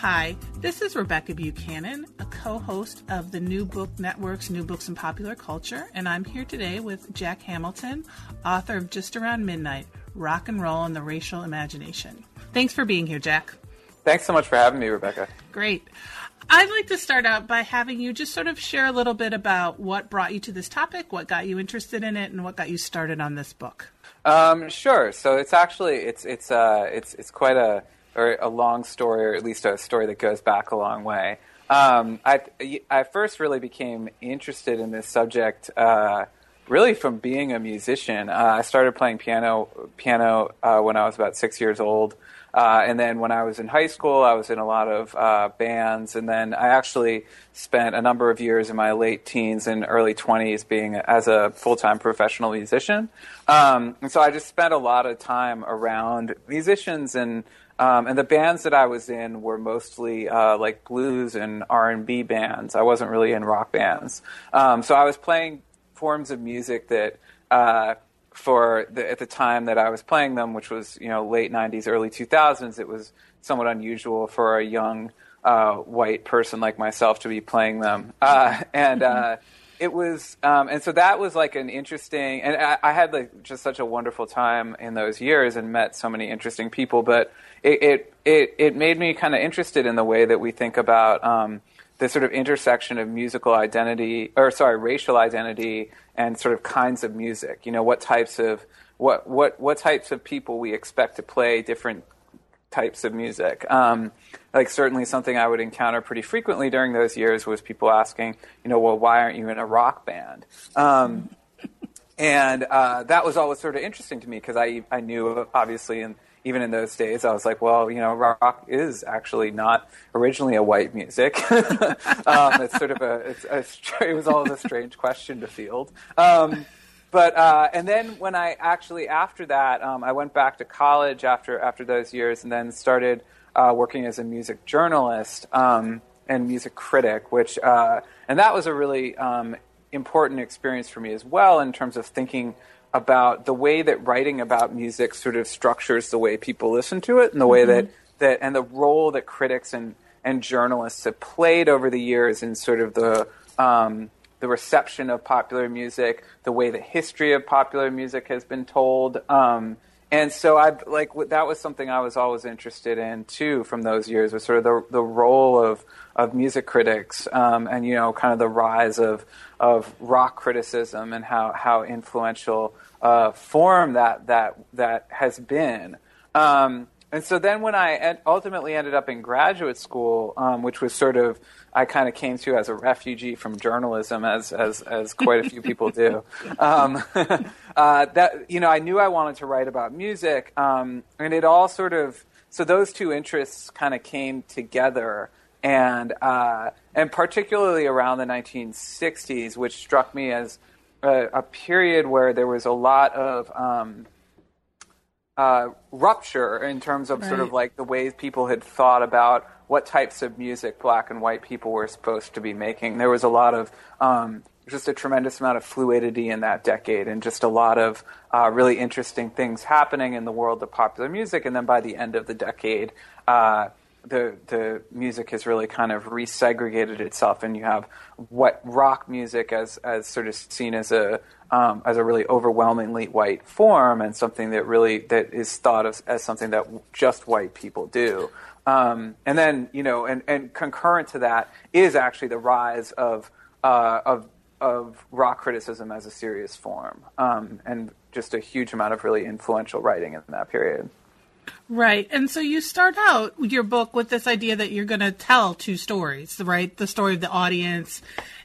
Hi, this is Rebecca Buchanan, a co host of the New Book Network's New Books and Popular Culture, and I'm here today with Jack Hamilton, author of Just Around Midnight Rock and Roll and the Racial Imagination. Thanks for being here, Jack. Thanks so much for having me, Rebecca. Great. I'd like to start out by having you just sort of share a little bit about what brought you to this topic, what got you interested in it, and what got you started on this book. Um, sure. So it's actually it's it's uh, it's it's quite a or a long story, or at least a story that goes back a long way. Um, I, I first really became interested in this subject uh, really from being a musician. Uh, I started playing piano piano uh, when I was about six years old. Uh, and then when I was in high school, I was in a lot of uh, bands. And then I actually spent a number of years in my late teens and early 20s being as a full time professional musician. Um, and so I just spent a lot of time around musicians and um, and the bands that I was in were mostly uh, like blues and R and B bands. I wasn't really in rock bands. Um, so I was playing forms of music that, uh, for the, at the time that I was playing them, which was you know late '90s, early 2000s, it was somewhat unusual for a young uh, white person like myself to be playing them. Uh, and uh, it was um, and so that was like an interesting and I, I, had like just such a wonderful time in those years and met so many interesting people but it it it, it made me kind of interested in the way that we think about um, the sort of intersection of musical identity or sorry racial identity and sort of kinds of music you know what types of what what what types of people we expect to play different types of music. Um, like certainly something I would encounter pretty frequently during those years was people asking, you know, well, why aren't you in a rock band? Um, and uh, that was always sort of interesting to me because I I knew obviously and even in those days I was like, well, you know, rock is actually not originally a white music. um, it's sort of a, a, it was always a strange question to field. Um, but uh, and then when I actually after that, um, I went back to college after after those years, and then started uh, working as a music journalist um, and music critic, which uh, and that was a really um, important experience for me as well in terms of thinking about the way that writing about music sort of structures the way people listen to it, and the way mm-hmm. that that and the role that critics and and journalists have played over the years in sort of the um, the reception of popular music, the way the history of popular music has been told. Um, and so I like that was something I was always interested in too from those years was sort of the the role of of music critics um, and you know kind of the rise of of rock criticism and how how influential uh, form that that that has been. Um, and so then when I ultimately ended up in graduate school, um, which was sort of I kind of came to as a refugee from journalism, as as as quite a few people do. Um, uh, that you know, I knew I wanted to write about music, um, and it all sort of so those two interests kind of came together, and uh, and particularly around the 1960s, which struck me as a, a period where there was a lot of um, uh, rupture in terms of right. sort of like the ways people had thought about what types of music black and white people were supposed to be making. There was a lot of um, just a tremendous amount of fluidity in that decade, and just a lot of uh, really interesting things happening in the world of popular music. And then by the end of the decade, uh, the the music has really kind of resegregated itself, and you have what rock music as as sort of seen as a um, as a really overwhelmingly white form, and something that really that is thought of as something that just white people do. Um, and then you know, and, and concurrent to that is actually the rise of uh, of of rock criticism as a serious form, um, and just a huge amount of really influential writing in that period. Right. And so you start out your book with this idea that you're going to tell two stories, right? The story of the audience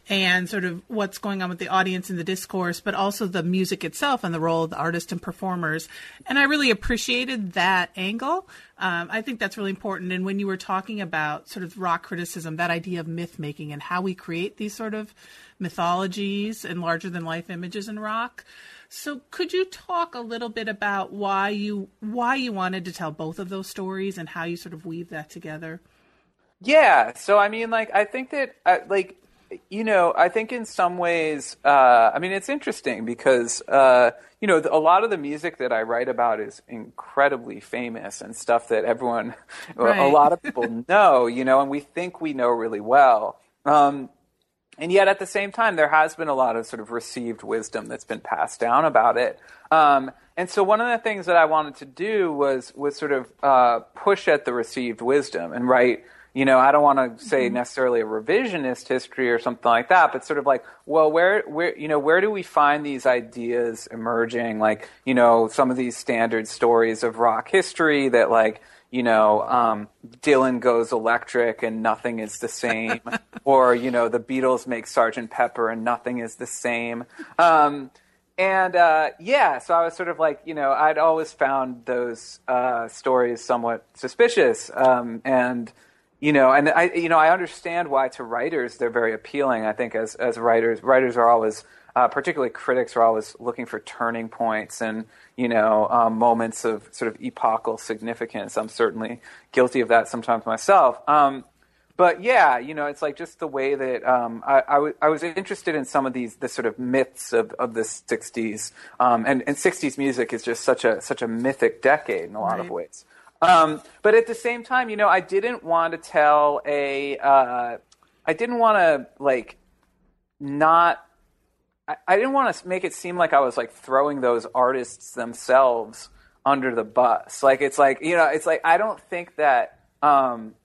and sort of what's going on with the audience and the discourse, but also the music itself and the role of the artist and performers. And I really appreciated that angle. Um, I think that's really important. And when you were talking about sort of rock criticism, that idea of myth making and how we create these sort of mythologies and larger than life images in rock. So could you talk a little bit about why you why you wanted to tell both of those stories and how you sort of weave that together? Yeah. So I mean, like, I think that, uh, like, you know, I think in some ways, uh, I mean, it's interesting because, uh, you know, a lot of the music that I write about is incredibly famous and stuff that everyone, right. a lot of people know, you know, and we think we know really well. Um, and yet at the same time, there has been a lot of sort of received wisdom that's been passed down about it. Um, and so one of the things that I wanted to do was was sort of uh, push at the received wisdom and write you know, I don't want to say mm-hmm. necessarily a revisionist history or something like that, but sort of like, well, where, where, you know, where do we find these ideas emerging? Like, you know, some of these standard stories of rock history that, like, you know, um, Dylan goes electric and nothing is the same, or you know, the Beatles make Sergeant Pepper and nothing is the same. Um, and uh, yeah, so I was sort of like, you know, I'd always found those uh, stories somewhat suspicious, um, and you know, and I, you know, I understand why to writers they're very appealing. I think as as writers, writers are always, uh, particularly critics, are always looking for turning points and you know um, moments of sort of epochal significance. I'm certainly guilty of that sometimes myself. Um, but yeah, you know, it's like just the way that um, I, I, w- I was interested in some of these the sort of myths of, of the '60s, um, and, and '60s music is just such a such a mythic decade in a lot right. of ways. Um, but at the same time, you know, I didn't want to tell a. Uh, I didn't want to like not. I, I didn't want to make it seem like I was like throwing those artists themselves under the bus. Like it's like you know, it's like I don't think that. Um,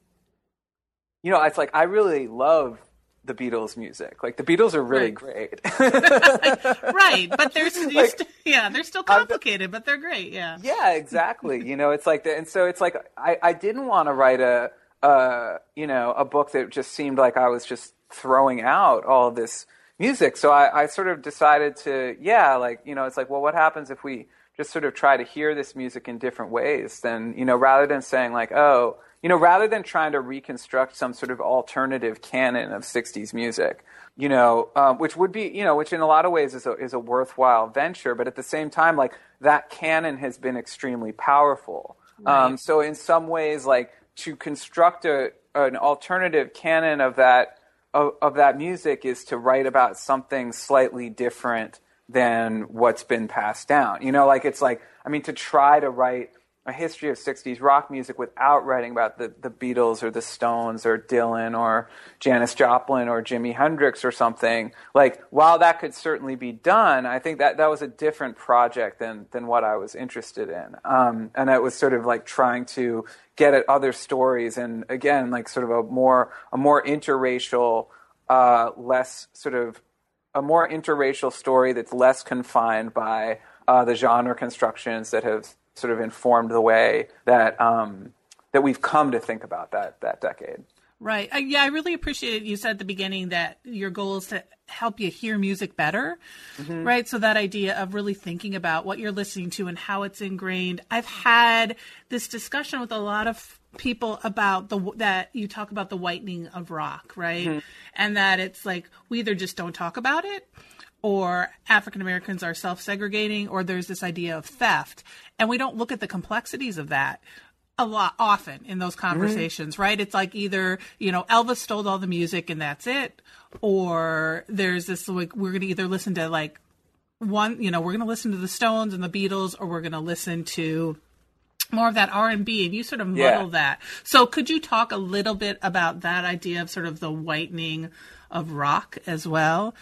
you know, it's like I really love the Beatles music. Like the Beatles are really great. right, but they're like, st- yeah, they're still complicated, but they're great. Yeah. Yeah, exactly. you know, it's like the, and so it's like I I didn't want to write a uh you know a book that just seemed like I was just throwing out all this music. So I I sort of decided to yeah, like you know, it's like well, what happens if we just sort of try to hear this music in different ways? Then you know, rather than saying like oh you know, rather than trying to reconstruct some sort of alternative canon of 60s music, you know, um, which would be, you know, which in a lot of ways is a, is a worthwhile venture, but at the same time, like, that canon has been extremely powerful. Right. Um, so in some ways, like, to construct a, an alternative canon of that, of, of that music is to write about something slightly different than what's been passed down. You know, like, it's like, I mean, to try to write a history of 60s rock music without writing about the, the Beatles or the Stones or Dylan or Janis Joplin or Jimi Hendrix or something. Like, while that could certainly be done, I think that that was a different project than, than what I was interested in. Um, and it was sort of like trying to get at other stories and again, like sort of a more, a more interracial, uh, less sort of a more interracial story that's less confined by uh, the genre constructions that have sort of informed the way that um, that we've come to think about that that decade. Right. Yeah, I really appreciate you said at the beginning that your goal is to help you hear music better. Mm-hmm. Right. So that idea of really thinking about what you're listening to and how it's ingrained. I've had this discussion with a lot of people about the that you talk about the whitening of rock, right? Mm-hmm. And that it's like we either just don't talk about it or African Americans are self segregating, or there's this idea of theft. And we don't look at the complexities of that a lot often in those conversations, mm-hmm. right? It's like either, you know, Elvis stole all the music and that's it, or there's this like, we're going to either listen to like one, you know, we're going to listen to the Stones and the Beatles, or we're going to listen to more of that R&B and you sort of muddle yeah. that. So could you talk a little bit about that idea of sort of the whitening of rock as well?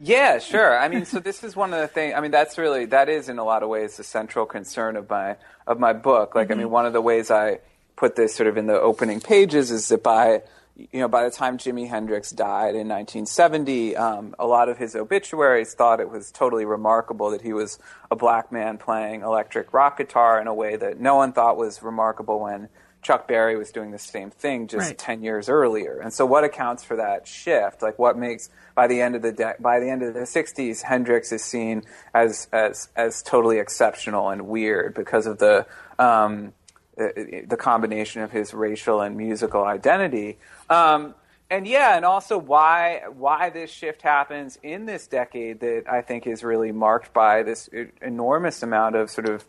Yeah, sure. I mean, so this is one of the things. I mean, that's really that is in a lot of ways the central concern of my of my book. Like, mm-hmm. I mean, mm-hmm. one of the ways I put this sort of in the opening pages is that by you know by the time Jimi Hendrix died in 1970, um, a lot of his obituaries thought it was totally remarkable that he was a black man playing electric rock guitar in a way that no one thought was remarkable when Chuck Berry was doing the same thing just Right. 10 years earlier. And so what accounts for that shift? Like what makes by the end of the de- by the end of the 60s Hendrix is seen as as as totally exceptional and weird because of the um, the combination of his racial and musical identity. Um, and yeah, and also why why this shift happens in this decade that I think is really marked by this enormous amount of sort of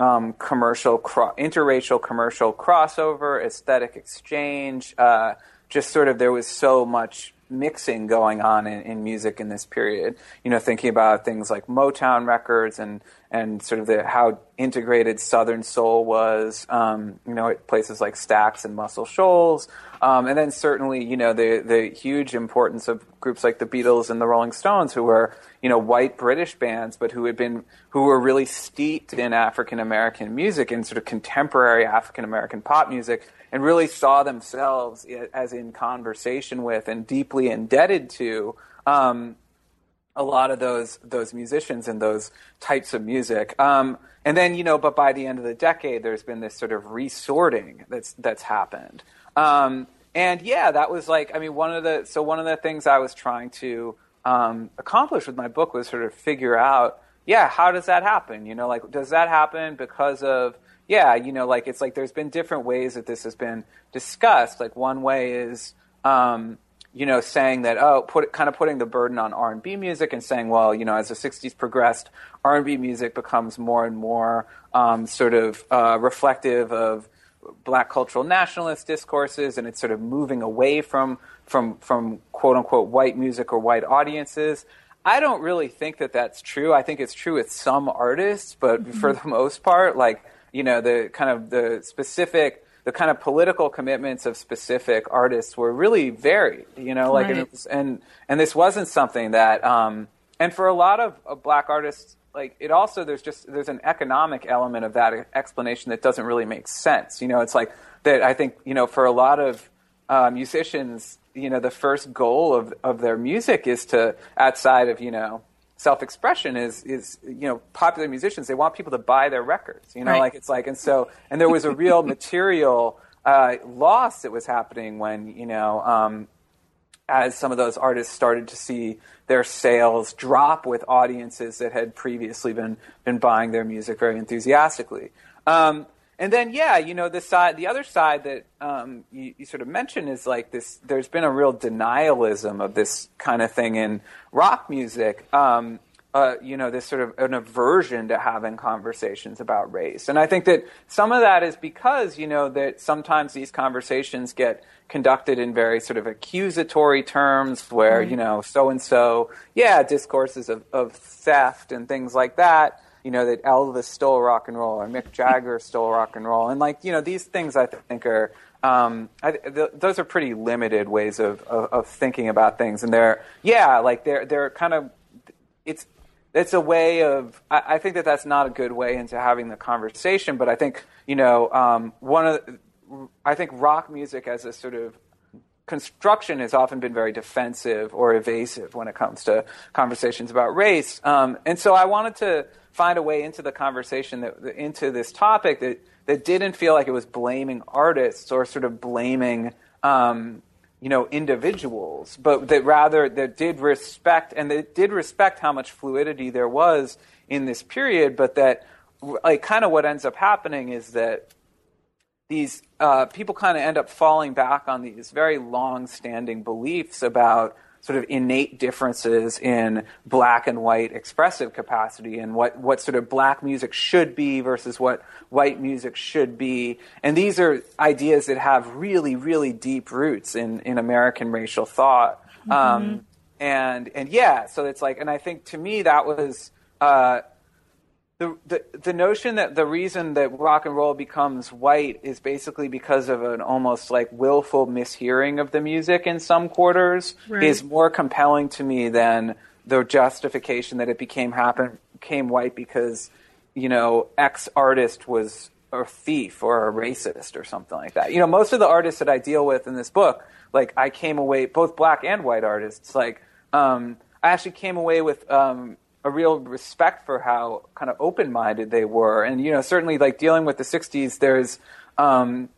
um, commercial, cro- interracial commercial crossover, aesthetic exchange. Uh, just sort of there was so much mixing going on in, in music in this period. You know, thinking about things like Motown records and and sort of the how integrated Southern soul was. Um, you know, at places like Stax and Muscle Shoals, um, and then certainly you know the the huge importance of groups like the Beatles and the Rolling Stones, who were you know white British bands, but who had been who were really steeped in African American music and sort of contemporary African American pop music, and really saw themselves as in conversation with and deeply indebted to. Um, a lot of those those musicians and those types of music. Um, and then you know, but by the end of the decade, there's been this sort of resorting that's that's happened. Um, and yeah, that was like I mean, one of the so one of the things I was trying to um, accomplish with my book was sort of figure out, yeah, how does that happen? You know, like does that happen because of yeah, you know, like it's like there's been different ways that this has been discussed. Like one way is um, you know, saying that oh, put kind of putting the burden on R and B music and saying, well, you know, as the '60s progressed, R and B music becomes more and more um, sort of uh, reflective of black cultural nationalist discourses, and it's sort of moving away from from from quote unquote white music or white audiences. I don't really think that that's true. I think it's true with some artists, but for the most part, like you know, the kind of the specific the kind of political commitments of specific artists were really varied, you know, like and, Right. it was, and and this wasn't something that um, and for a lot of, of black artists like it also there's just there's an economic element of that explanation that doesn't really make sense. You know, it's like that I think, you know, for a lot of uh, musicians, you know, the first goal of of their music is to outside of, you know, self-expression is is you know popular musicians they want people to buy their records you know Right. like it's like and so and there was a real material uh, loss that was happening when you know um, as some of those artists started to see their sales drop with audiences that had previously been been buying their music very enthusiastically. Um, and then, yeah, you know, the side, the other side that um, you, you sort of mentioned is like this. There's been a real denialism of this kind of thing in rock music. Um, uh, you know, this sort of an aversion to having conversations about race. And I think that some of that is because, you know, that sometimes these conversations get conducted in very sort of accusatory terms where, you know, so and so, yeah, discourses of, of theft and things like that. You know, that Elvis stole rock and roll or Mick Jagger stole rock and roll. And, like, you know, these things I think are, um, I, th- those are pretty limited ways of, of, of thinking about things. And they're, yeah, like they're, they're kind of, it's it's a way of I, I think that that's not a good way into having the conversation but i think you know um, one of the, i think rock music as a sort of construction has often been very defensive or evasive when it comes to conversations about race. Um, and so i wanted to find a way into the conversation that into this topic that that didn't feel like it was blaming artists or sort of blaming um, you know individuals but that rather that did respect and that did respect how much fluidity there was in this period but that like kind of what ends up happening is that these uh, people kind of end up falling back on these very long-standing beliefs about sort of innate differences in black and white expressive capacity and what, what sort of black music should be versus what white music should be. And these are ideas that have really, really deep roots in, in American racial thought. Um, and, and yeah, so it's like, and I think to me that was, uh, the, the the notion that the reason that rock and roll becomes white is basically because of an almost like willful mishearing of the music in some quarters Right. is more compelling to me than the justification that it became happen became white because you know X artist was a thief or a racist or something like that. You know, most of the artists that I deal with in this book, like I came away both black and white artists, like um, I actually came away with um, a real respect for how kind of open minded they were, and you know certainly like dealing with the '60s, there's um,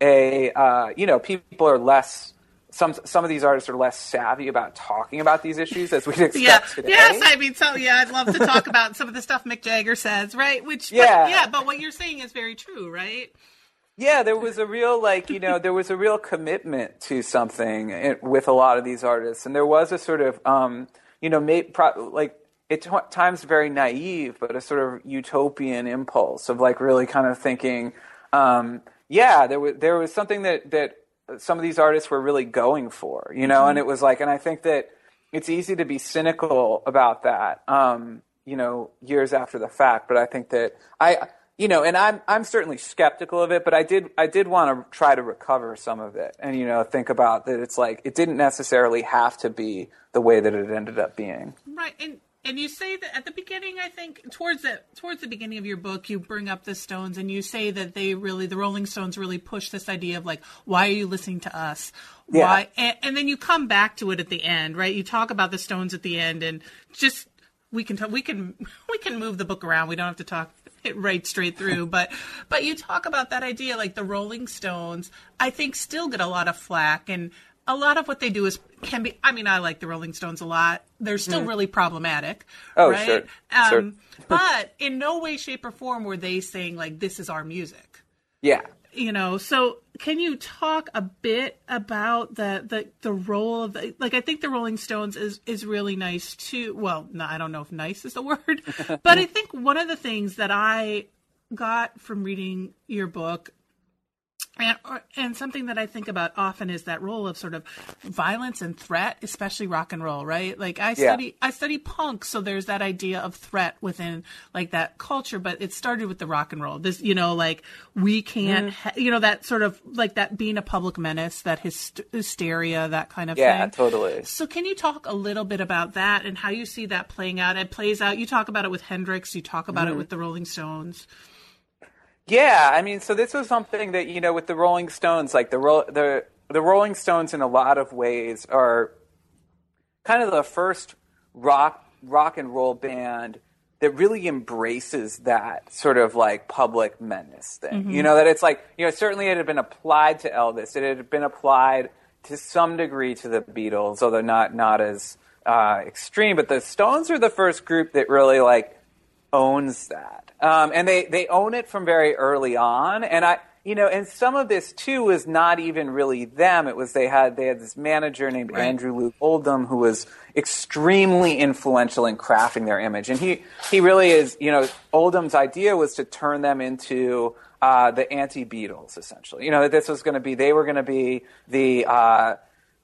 a uh, you know people are less some some of these artists are less savvy about talking about these issues as we'd expect yeah. today. Yes, I mean, so yeah, I'd love to talk about some of the stuff Mick Jagger says, right? Which, yeah, but, yeah, but what you're saying is very true, right? Yeah, there was a real like you know there was a real commitment to something with a lot of these artists, and there was a sort of um, you know may, pro, like at times very naive, but a sort of utopian impulse of like really kind of thinking, um, yeah, there was there was something that that some of these artists were really going for, you know, mm-hmm. and it was like, and I think that it's easy to be cynical about that, um, you know, years after the fact, but I think that I, you know, and I'm I'm certainly skeptical of it, but I did I did want to try to recover some of it, and you know, think about that. It's like it didn't necessarily have to be the way that it ended up being. Right, and and you say that at the beginning i think towards the towards the beginning of your book you bring up the stones and you say that they really the rolling stones really push this idea of like why are you listening to us? Yeah. why and, and then you come back to it at the end right? You talk about the stones at the end and just we can talk, we can we can move the book around. We don't have to talk it right straight through. But but you talk about that idea like the rolling stones i think still get a lot of flack and a lot of what they do is can be i mean i like the rolling stones a lot they're still mm. really problematic oh right? sure, um, sure. but in no way shape or form were they saying like this is our music yeah you know so can you talk a bit about the the, the role of the, like i think the rolling stones is is really nice too well no, i don't know if nice is the word but i think one of the things that i got from reading your book and, and something that I think about often is that role of sort of violence and threat, especially rock and roll, right? Like I study, yeah. I study punk, so there's that idea of threat within like that culture. But it started with the rock and roll. This, you know, like we can't, mm. ha- you know, that sort of like that being a public menace, that hyst- hysteria, that kind of yeah, thing. Yeah, totally. So can you talk a little bit about that and how you see that playing out? It plays out. You talk about it with Hendrix. You talk about mm. it with the Rolling Stones. Yeah, I mean, so this was something that you know with the Rolling Stones, like the the the Rolling Stones, in a lot of ways, are kind of the first rock rock and roll band that really embraces that sort of like public menace thing. Mm-hmm. You know that it's like you know certainly it had been applied to Elvis, it had been applied to some degree to the Beatles, although not not as uh, extreme. But the Stones are the first group that really like owns that. Um, and they, they own it from very early on. And I, you know, and some of this too was not even really them. It was they had they had this manager named right. Andrew Loog Oldham who was extremely influential in crafting their image. And he he really is. You know, Oldham's idea was to turn them into uh, the anti Beatles, essentially. You know, that this was going to be they were going to be the uh,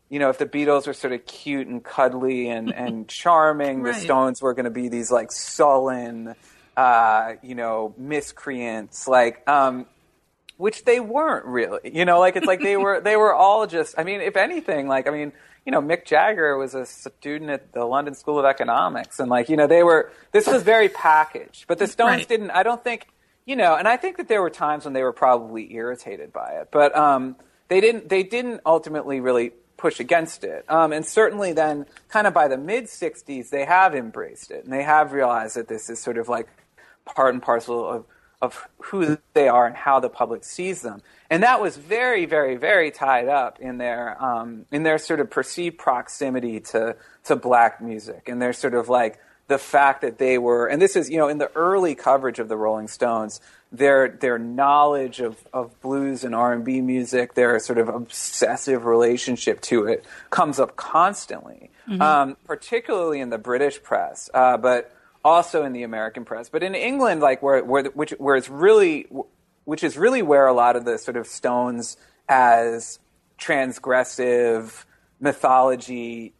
you know, if the Beatles were sort of cute and cuddly and, and charming, right. the Stones were going to be these like sullen, uh, you know, miscreants, like, um, which they weren't really. You know, like it's like they were they were all just. I mean, if anything, like I mean, you know, Mick Jagger was a student at the London School of Economics, and like you know, they were. This was very packaged, but the Stones right. didn't. I don't think. You know, and I think that there were times when they were probably irritated by it, but um, they didn't. They didn't ultimately really push against it. Um, and certainly then, kind of by the mid 60s, they have embraced it and they have realized that this is sort of like part and parcel of, of who they are and how the public sees them. And that was very, very, very tied up in their, um, in their sort of perceived proximity to, to black music and their sort of like the fact that they were, and this is, you know, in the early coverage of the Rolling Stones, their their knowledge of, of blues and R and B music, their sort of obsessive relationship to it comes up constantly, mm-hmm. um, particularly in the British press, uh, but also in the American press. But in England, like where where which where it's really which is really where a lot of the sort of Stones as transgressive mythology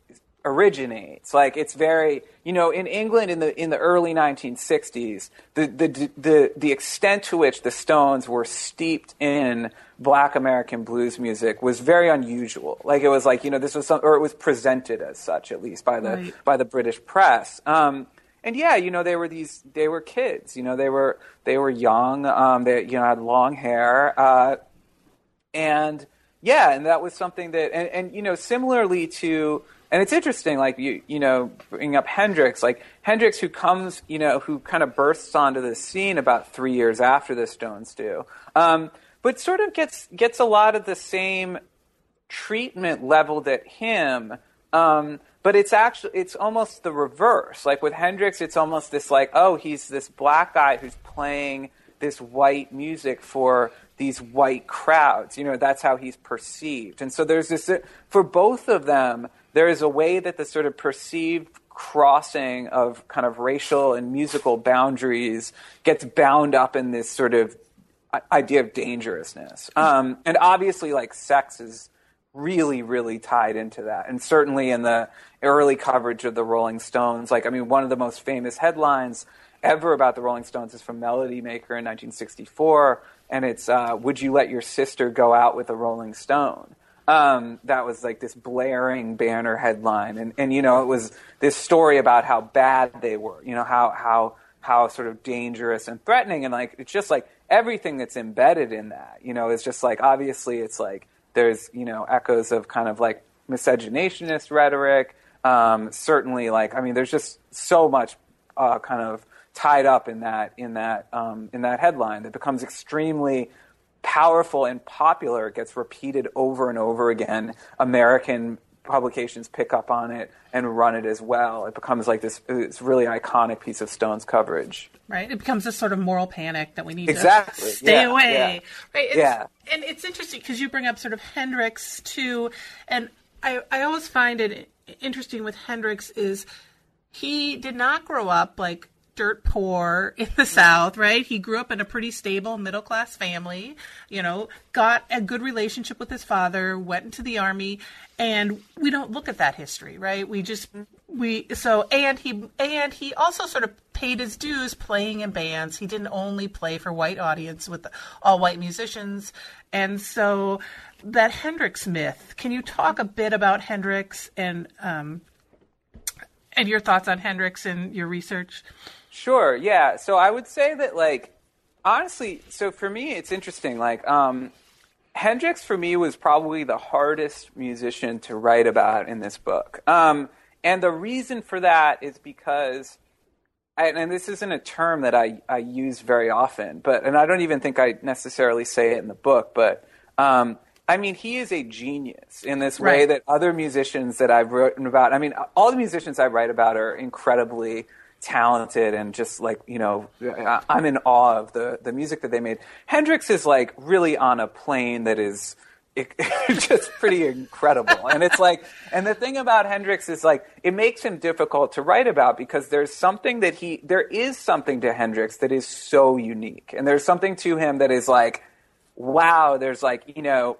originates. Like it's very, you know, in England in the in the early 1960s, the the the the extent to which the Stones were steeped in Black American blues music was very unusual. Like it was like you know this was some, or it was presented as such at least by the right. by the British press. Um, and yeah, you know they were these they were kids. You know they were they were young. Um, they you know had long hair. Uh, and yeah, and that was something that and, and you know similarly to and it's interesting, like you, you know, bringing up Hendrix, like Hendrix, who comes, you know, who kind of bursts onto the scene about three years after the Stones do. Um, but sort of gets gets a lot of the same treatment leveled at him. Um, but it's actually it's almost the reverse. Like with Hendrix, it's almost this like, oh, he's this black guy who's playing this white music for these white crowds. You know, that's how he's perceived. And so there's this for both of them. There is a way that the sort of perceived crossing of kind of racial and musical boundaries gets bound up in this sort of idea of dangerousness. Um, and obviously, like sex is really, really tied into that. And certainly in the early coverage of the Rolling Stones, like, I mean, one of the most famous headlines ever about the Rolling Stones is from Melody Maker in 1964, and it's uh, "Would you let your sister go out with a Rolling Stone?" Um, that was like this blaring banner headline, and and you know it was this story about how bad they were, you know how how how sort of dangerous and threatening, and like it's just like everything that's embedded in that, you know, is just like obviously it's like there's you know echoes of kind of like miscegenation rhetoric. Um, certainly, like I mean, there's just so much uh, kind of tied up in that in that um, in that headline that becomes extremely powerful and popular. It gets repeated over and over again. American publications pick up on it and run it as well. It becomes like this, this really iconic piece of Stones coverage. Right. It becomes this sort of moral panic that we need exactly. to stay yeah, away. Yeah. Right. It's, yeah. And it's interesting because you bring up sort of Hendrix too, and I I always find it interesting with Hendrix is he did not grow up like dirt poor in the South, right? He grew up in a pretty stable middle class family, you know, got a good relationship with his father, went into the army, and we don't look at that history, right? We just we so and he and he also sort of paid his dues playing in bands. He didn't only play for white audience with all white musicians. And so that Hendrix myth, can you talk a bit about Hendrix and um, and your thoughts on Hendrix and your research? Sure. Yeah. So I would say that, like, honestly, so for me, it's interesting. Like, um, Hendrix for me was probably the hardest musician to write about in this book. Um, and the reason for that is because, I, and this isn't a term that I, I use very often, but, and I don't even think I necessarily say it in the book, but, um, I mean, he is a genius in this way Right. that other musicians that I've written about, I mean, all the musicians I write about are incredibly talented and just like, you know, I'm in awe of the, the music that they made. Hendrix is like really on a plane that is it, just pretty incredible. And it's like, and the thing about Hendrix is like, it makes him difficult to write about because there's something that he, there is something to Hendrix that is so unique. And there's something to him that is like, wow, there's like, you know,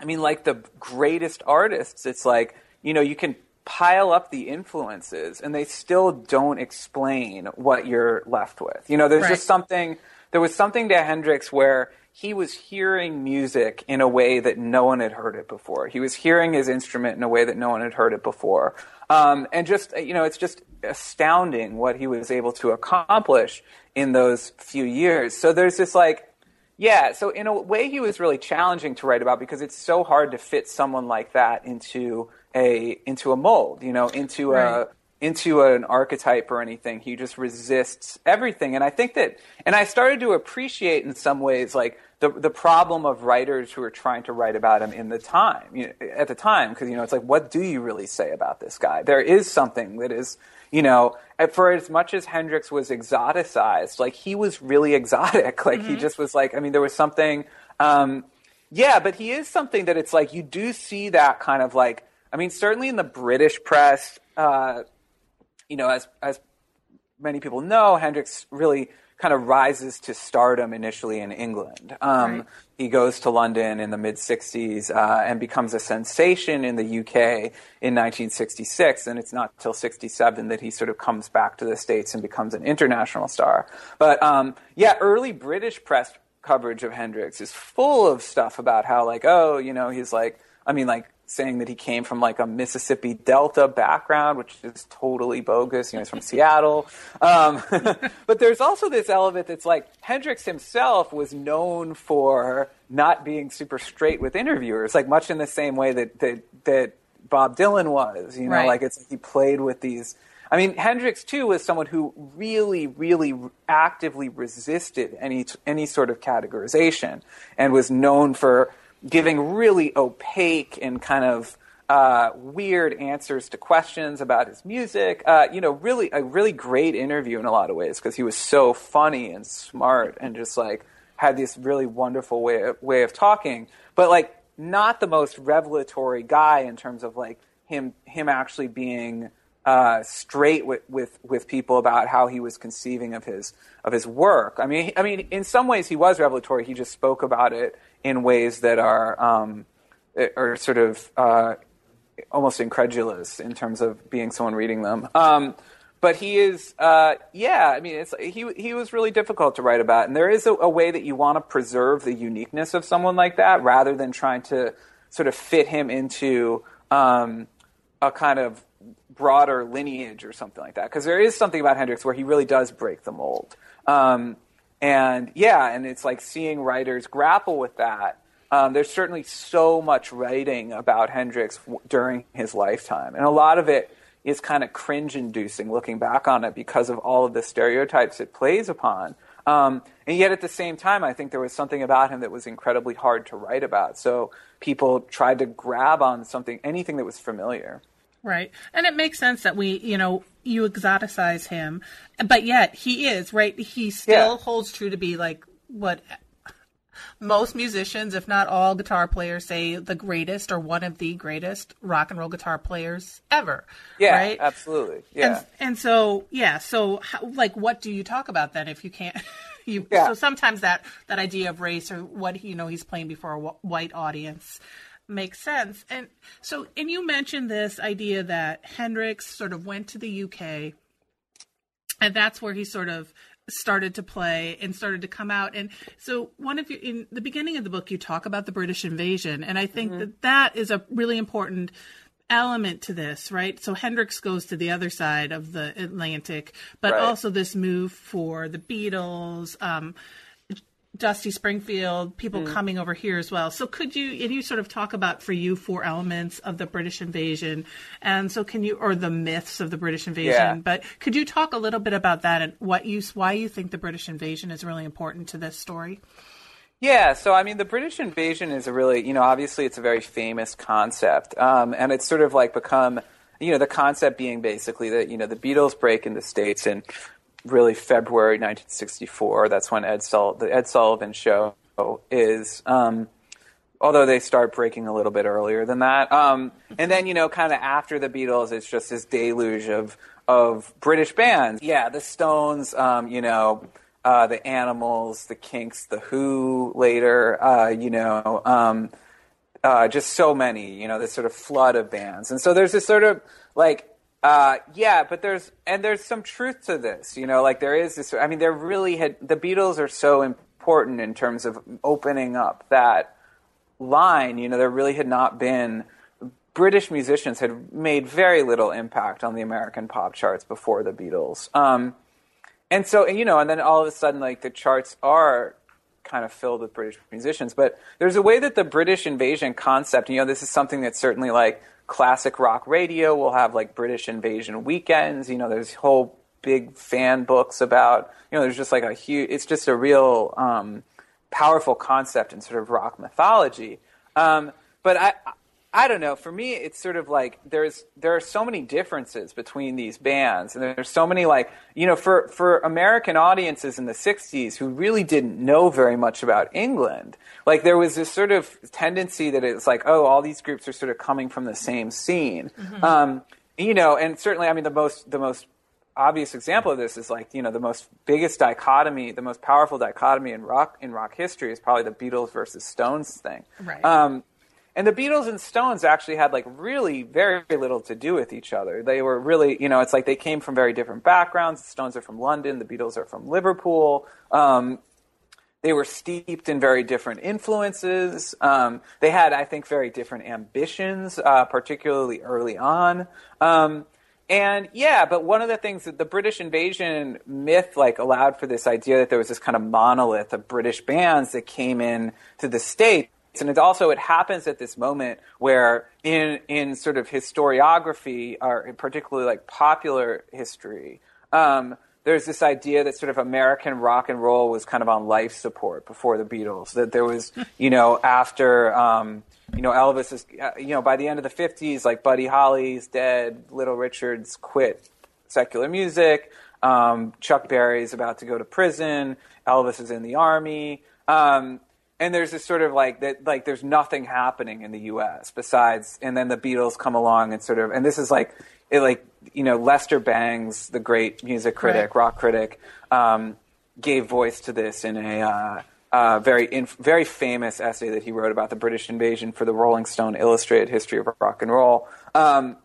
I mean, like the greatest artists, it's like, you know, you can pile up the influences and they still don't explain what you're left with. You know, there's Right. just something, there was something to Hendrix where he was hearing music in a way that no one had heard it before. He was hearing his instrument in a way that no one had heard it before. Um, and just, you know, it's just astounding what he was able to accomplish in those few years. So there's this like, yeah, so in a way, he was really challenging to write about because it's so hard to fit someone like that into a into a mold, you know, into Right. a into an archetype or anything. He just resists everything, and I think that, and I started to appreciate in some ways like the the problem of writers who are trying to write about him in the time, you know, at the time, because you know it's like, what do you really say about this guy? There is something that is you know, for as much as Hendrix was exoticized, like he was really exotic. Like he just was like, I mean, there was something, um, yeah, but he is something that it's like you do see that kind of like, I mean, certainly in the British press, uh, you know, as as many people know, Hendrix really kind of rises to stardom initially in England. Um, Right. He goes to London in the mid 60s uh, and becomes a sensation in the UK in 1966. And it's not till 67 that he sort of comes back to the States and becomes an international star. But um, yeah, early British press coverage of Hendrix is full of stuff about how, like, oh, you know, he's like, I mean, like, saying that he came from like a Mississippi Delta background, which is totally bogus. You know, he's from Seattle. Um, but there's also this element that's like Hendrix himself was known for not being super straight with interviewers, like much in the same way that that, that Bob Dylan was. You know, Right. like it's he played with these. I mean, Hendrix too was someone who really, really actively resisted any any sort of categorization, and was known for giving really opaque and kind of uh, weird answers to questions about his music. Uh, you know, really a really great interview in a lot of ways because he was so funny and smart and just like had this really wonderful way way of talking. But like, not the most revelatory guy in terms of like him him actually being uh, straight with, with with people about how he was conceiving of his of his work. I mean, I mean, in some ways he was revelatory. He just spoke about it in ways that are um, are sort of uh, almost incredulous in terms of being someone reading them. Um, but he is, uh, yeah. I mean, it's he he was really difficult to write about, and there is a, a way that you want to preserve the uniqueness of someone like that, rather than trying to sort of fit him into um, a kind of broader lineage or something like that. Because there is something about Hendrix where he really does break the mold. Um, and yeah, and it's like seeing writers grapple with that um, there's certainly so much writing about Hendrix w- during his lifetime, and a lot of it is kind of cringe-inducing looking back on it because of all of the stereotypes it plays upon. Um, and yet, at the same time, I think there was something about him that was incredibly hard to write about. So people tried to grab on something, anything that was familiar. Right. And it makes sense that we, you know, you exoticize him, but yet he is, right? He still yeah. holds true to be like what most musicians, if not all guitar players, say the greatest or one of the greatest rock and roll guitar players ever. Yeah, right? absolutely. Yeah. And, and so, yeah, so how, like, what do you talk about then if you can't? you, yeah. So sometimes that that idea of race or what you know he's playing before a white audience makes sense. And so, and you mentioned this idea that Hendrix sort of went to the UK, and that's where he sort of started to play and started to come out. And so, one of you in the beginning of the book, you talk about the British invasion, and I think mm-hmm. that that is a really important element to this, right? So Hendrix goes to the other side of the Atlantic, but right. also this move for the Beatles. Um, Dusty Springfield, people mm. coming over here as well. So could you and you sort of talk about for you four elements of the British invasion, and so can you or the myths of the British invasion? Yeah. But could you talk a little bit about that and what you why you think the British invasion is really important to this story? Yeah, so I mean, the British invasion is a really, you know, obviously it's a very famous concept, um, and it's sort of like become, you know, the concept being basically that you know the Beatles break in the states and really February 1964. That's when Ed Sul- the Ed Sullivan Show is. Um, although they start breaking a little bit earlier than that. Um, and then you know, kind of after the Beatles, it's just this deluge of of British bands. Yeah, the Stones. Um, you know. Uh, the Animals, the Kinks, the Who later, uh, you know, um, uh, just so many, you know, this sort of flood of bands. And so there's this sort of like uh, yeah, but there's and there's some truth to this. You know, like there is this. I mean, there really had the Beatles are so important in terms of opening up that line. You know, there really had not been British musicians had made very little impact on the American pop charts before the Beatles. Um, and so, and, you know, and then all of a sudden, like the charts are kind of filled with British musicians. But there's a way that the British invasion concept, you know, this is something that's certainly like classic rock radio We'll have like British invasion weekends. You know, there's whole big fan books about, you know, there's just like a huge, it's just a real um, powerful concept in sort of rock mythology. Um, but I, I don't know. For me, it's sort of like there's there are so many differences between these bands, and there's so many like you know for for American audiences in the '60s who really didn't know very much about England. Like there was this sort of tendency that it's like oh, all these groups are sort of coming from the same scene, mm-hmm. um, you know. And certainly, I mean, the most the most obvious example of this is like you know the most biggest dichotomy, the most powerful dichotomy in rock in rock history is probably the Beatles versus Stones thing. Right. Um, and the Beatles and Stones actually had like really very little to do with each other. They were really, you know, it's like they came from very different backgrounds. The Stones are from London, the Beatles are from Liverpool. Um, they were steeped in very different influences. Um, they had, I think, very different ambitions, uh, particularly early on. Um, and yeah, but one of the things that the British invasion myth like allowed for this idea that there was this kind of monolith of British bands that came in to the state and it also it happens at this moment where in in sort of historiography or particularly like popular history um, there's this idea that sort of American rock and roll was kind of on life support before the Beatles. That there was, you know, after, um, you know, Elvis is, uh, you know, by the end of the 50s, like Buddy Holly's dead, Little Richard's quit secular music, um, Chuck Berry's about to go to prison, Elvis is in the army. Um, and there's this sort of like that, like there's nothing happening in the U.S. besides, and then the Beatles come along and sort of, and this is like, it like you know Lester Bangs, the great music critic, right. rock critic, um, gave voice to this in a uh, uh, very inf- very famous essay that he wrote about the British invasion for the Rolling Stone Illustrated History of Rock and Roll. Um,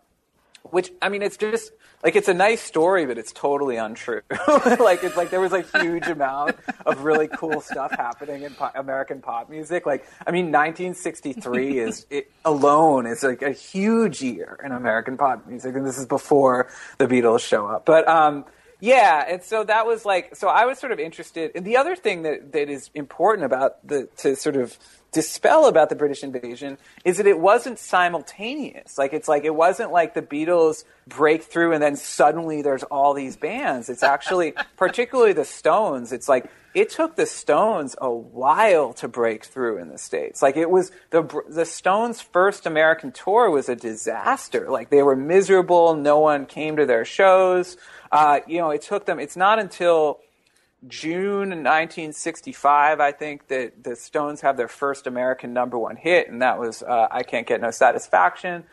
which I mean, it's just like it's a nice story, but it's totally untrue. like it's like there was a huge amount of really cool stuff happening in po- American pop music. Like I mean, 1963 is it alone is like a huge year in American pop music, and this is before the Beatles show up. But um, yeah, and so that was like so I was sort of interested. And the other thing that that is important about the to sort of dispel about the British invasion is that it wasn't simultaneous. Like it's like it wasn't like the Beatles break through and then suddenly there's all these bands. It's actually particularly the Stones. It's like it took the Stones a while to break through in the states. Like it was the the Stones' first American tour was a disaster. Like they were miserable. No one came to their shows. Uh, you know, it took them. It's not until June 1965, I think that the Stones have their first American number one hit, and that was uh, "I Can't Get No Satisfaction."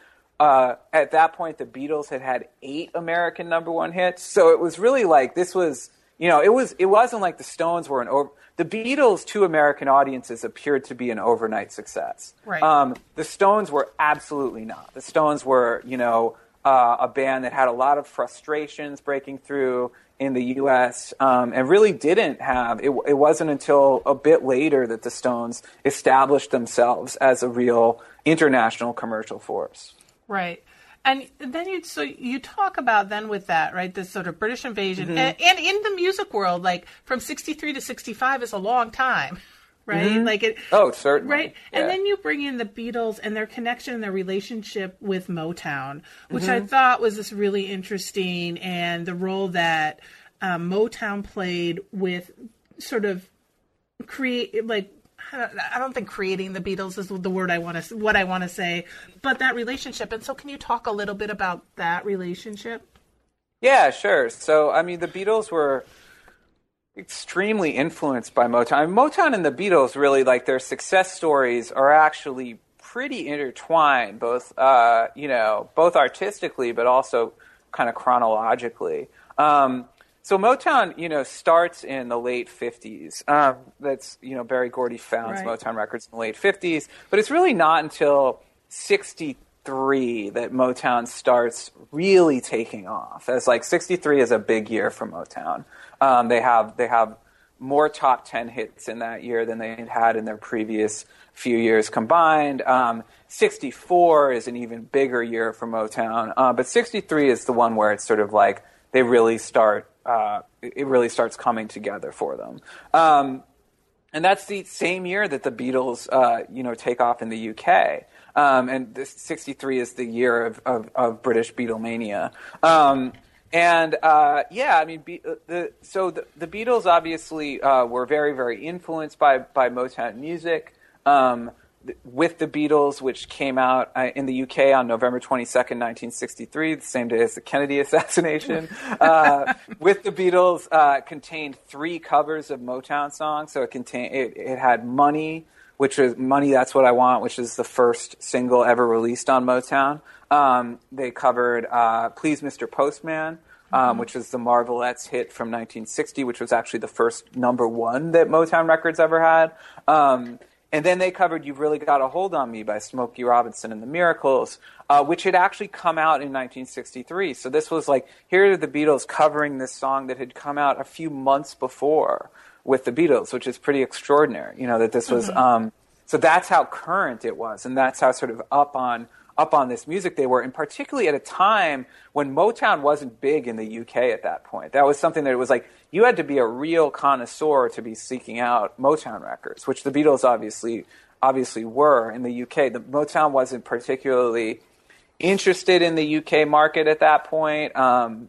Uh, at that point, the Beatles had had eight American number one hits, so it was really like this was, you know, it was it wasn't like the Stones were an over. The Beatles to American audiences appeared to be an overnight success. Right. Um, the Stones were absolutely not. The Stones were, you know, uh, a band that had a lot of frustrations breaking through in the U.S. Um, and really didn't have. It, it wasn't until a bit later that the Stones established themselves as a real international commercial force. Right. And then you so you talk about then with that right this sort of British invasion mm-hmm. and, and, in the music world like from sixty three to sixty five is a long time right? Mm-hmm. Like it. Oh, certainly. Right, yeah. and then you bring in the Beatles and their connection and their relationship with Motown, which mm-hmm. I thought was this really interesting, and the role that um, Motown played with sort of create like I don't think creating the Beatles is the word I want to what I want to say, but that relationship. And so, can you talk a little bit about that relationship? Yeah, sure. So, I mean, the Beatles were extremely influenced by Motown. Motown and the Beatles really like their success stories are actually pretty intertwined, both uh, you know, both artistically but also kind of chronologically. Um, so Motown, you know, starts in the late '50s. Um, that's you know, Berry Gordy founds right. Motown Records in the late '50s, but it's really not until '63 that Motown starts really taking off. As like '63 is a big year for Motown. Um, they have they have more top ten hits in that year than they had had in their previous few years combined. Um, 64 is an even bigger year for Motown, uh, but 63 is the one where it's sort of like they really start. Uh, it really starts coming together for them. Um, and that's the same year that the Beatles, uh, you know, take off in the UK. Um, and this 63 is the year of, of, of British Beatlemania. Um, and uh, yeah, I mean, be, uh, the, so the, the, Beatles obviously uh, were very, very influenced by by Motown music. Um, with the Beatles, which came out uh, in the UK on November 22nd, 1963, the same day as the Kennedy assassination. uh, with the Beatles, uh, contained three covers of Motown songs. So it contained it, it, had "Money," which is "Money." That's what I want, which is the first single ever released on Motown. Um, they covered uh, Please Mr. Postman, um, mm-hmm. which was the Marvelettes hit from 1960, which was actually the first number one that Motown Records ever had. Um, and then they covered You've Really Got a Hold on Me by Smokey Robinson and the Miracles, uh, which had actually come out in 1963. So this was like, here are the Beatles covering this song that had come out a few months before with the Beatles, which is pretty extraordinary, you know, that this was. Mm-hmm. Um, so that's how current it was, and that's how sort of up on up on this music they were, and particularly at a time when Motown wasn't big in the UK at that point. That was something that it was like you had to be a real connoisseur to be seeking out Motown records, which the Beatles obviously obviously were in the UK. The Motown wasn't particularly interested in the UK market at that point. Um,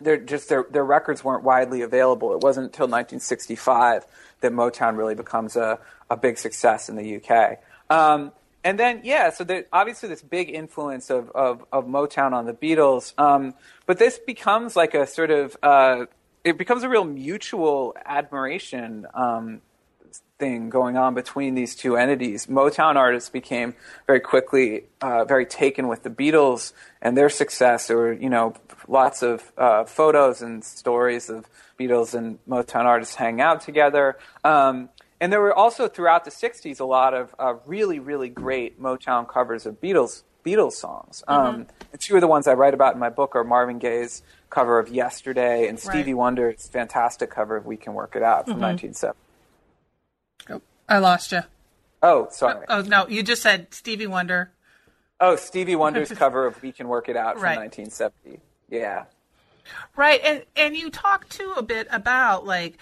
they're just their their records weren't widely available. It wasn't until 1965 that Motown really becomes a, a big success in the UK. Um, and then yeah, so there, obviously this big influence of, of, of Motown on the Beatles, um, but this becomes like a sort of uh, it becomes a real mutual admiration um, thing going on between these two entities. Motown artists became very quickly uh, very taken with the Beatles and their success. There were, you know, lots of uh, photos and stories of Beatles and Motown artists hanging out together. Um, and there were also throughout the '60s a lot of uh, really, really great Motown covers of Beatles Beatles songs. Mm-hmm. Um, and two of the ones I write about in my book are Marvin Gaye's cover of "Yesterday" and Stevie right. Wonder's fantastic cover of "We Can Work It Out" from mm-hmm. 1970. I lost you. Oh, sorry. Oh, oh, no, you just said Stevie Wonder. Oh, Stevie Wonder's cover of "We Can Work It Out" from right. 1970. Yeah. Right, and and you talk too a bit about like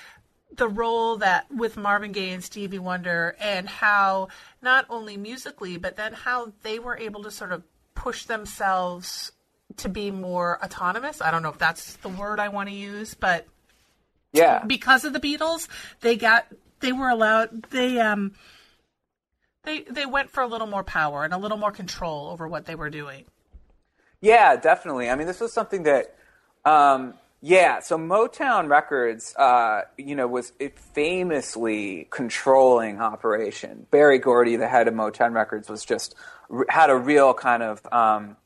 the role that with Marvin Gaye and Stevie Wonder and how not only musically but then how they were able to sort of push themselves to be more autonomous. I don't know if that's the word I want to use, but yeah. Because of the Beatles, they got they were allowed they um they they went for a little more power and a little more control over what they were doing. Yeah, definitely. I mean, this was something that um yeah, so Motown Records, uh, you know, was famously controlling operation. Berry Gordy, the head of Motown Records, was just had a real kind of um,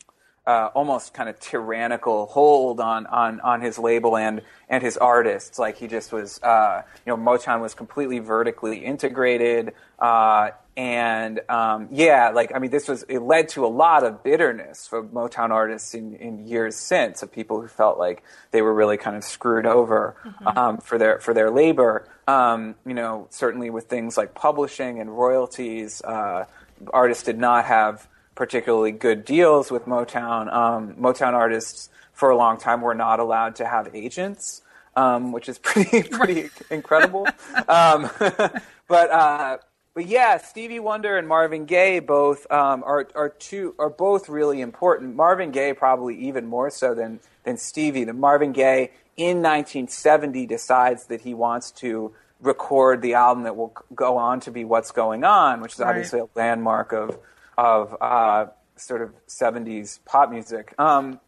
uh, almost kind of tyrannical hold on, on, on his label and, and his artists. Like he just was, uh, you know, Motown was completely vertically integrated. Uh, and um, yeah, like I mean, this was it led to a lot of bitterness for Motown artists in, in years since of people who felt like they were really kind of screwed over mm-hmm. um, for their for their labor. Um, you know, certainly with things like publishing and royalties, uh, artists did not have particularly good deals with Motown. Um, Motown artists for a long time were not allowed to have agents, um, which is pretty pretty incredible. Um, but uh, but yeah, Stevie Wonder and Marvin Gaye both um, are are two are both really important. Marvin Gaye probably even more so than than Stevie. The Marvin Gaye in 1970 decides that he wants to record the album that will go on to be What's Going On, which is right. obviously a landmark of of uh, sort of 70s pop music. Um,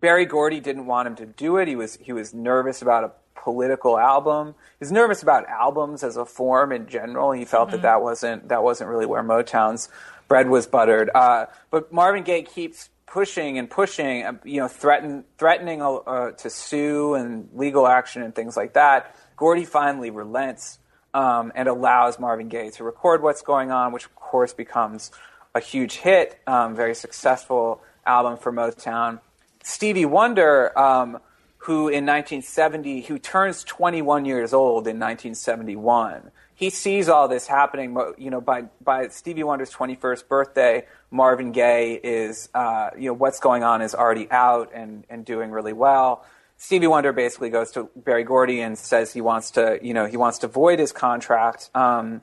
Berry Gordy didn't want him to do it. He was he was nervous about a political album. He was nervous about albums as a form in general. He felt mm-hmm. that that wasn't that wasn't really where Motown's bread was buttered. Uh, but Marvin Gaye keeps pushing and pushing, uh, you know, threaten, threatening uh, to sue and legal action and things like that. Gordy finally relents um, and allows Marvin Gaye to record what's going on, which of course becomes a huge hit, um, very successful album for Motown. Stevie Wonder, um, who in 1970, who turns 21 years old in 1971, he sees all this happening. You know, by by Stevie Wonder's 21st birthday, Marvin Gaye is, uh, you know, what's going on is already out and and doing really well. Stevie Wonder basically goes to Berry Gordy and says he wants to, you know, he wants to void his contract, um,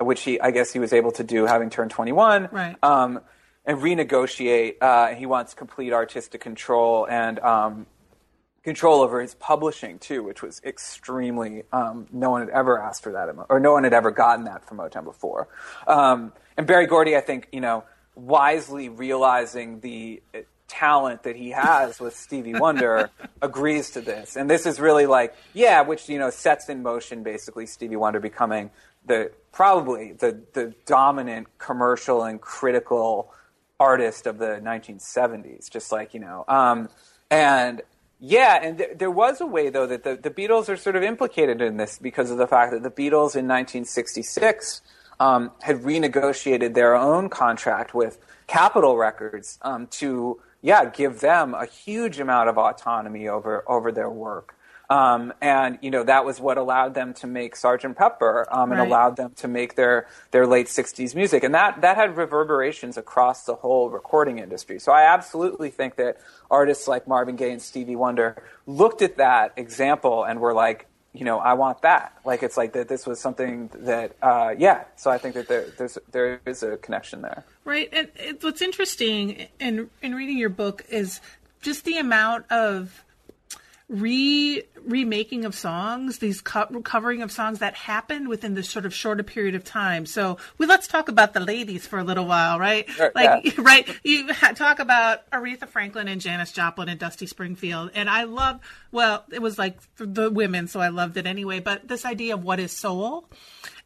which he, I guess, he was able to do having turned 21, right. um, and renegotiate. Uh, he wants complete artistic control and um, control over his publishing too, which was extremely. Um, no one had ever asked for that, or no one had ever gotten that from Motown before. Um, and Berry Gordy, I think, you know, wisely realizing the talent that he has with Stevie Wonder agrees to this. And this is really like, yeah, which, you know, sets in motion basically Stevie Wonder becoming the probably the, the dominant commercial and critical artist of the 1970s, just like, you know. Um, and yeah, and th- there was a way, though, that the, the Beatles are sort of implicated in this because of the fact that the Beatles in 1966 um, had renegotiated their own contract with Capitol Records um, to yeah, give them a huge amount of autonomy over over their work. Um, and you know that was what allowed them to make Sergeant Pepper um, and right. allowed them to make their their late '60s music, and that that had reverberations across the whole recording industry. So I absolutely think that artists like Marvin Gaye and Stevie Wonder looked at that example and were like, you know, I want that. Like it's like that. This was something that, uh, yeah. So I think that there, there's there is a connection there. Right, and it, what's interesting in in reading your book is just the amount of re remaking of songs, these co- covering of songs that happened within this sort of shorter period of time. So we let's talk about the ladies for a little while, right? Sure, like, yeah. right? You talk about Aretha Franklin and Janis Joplin and Dusty Springfield, and I love. Well, it was like the women, so I loved it anyway. But this idea of what is soul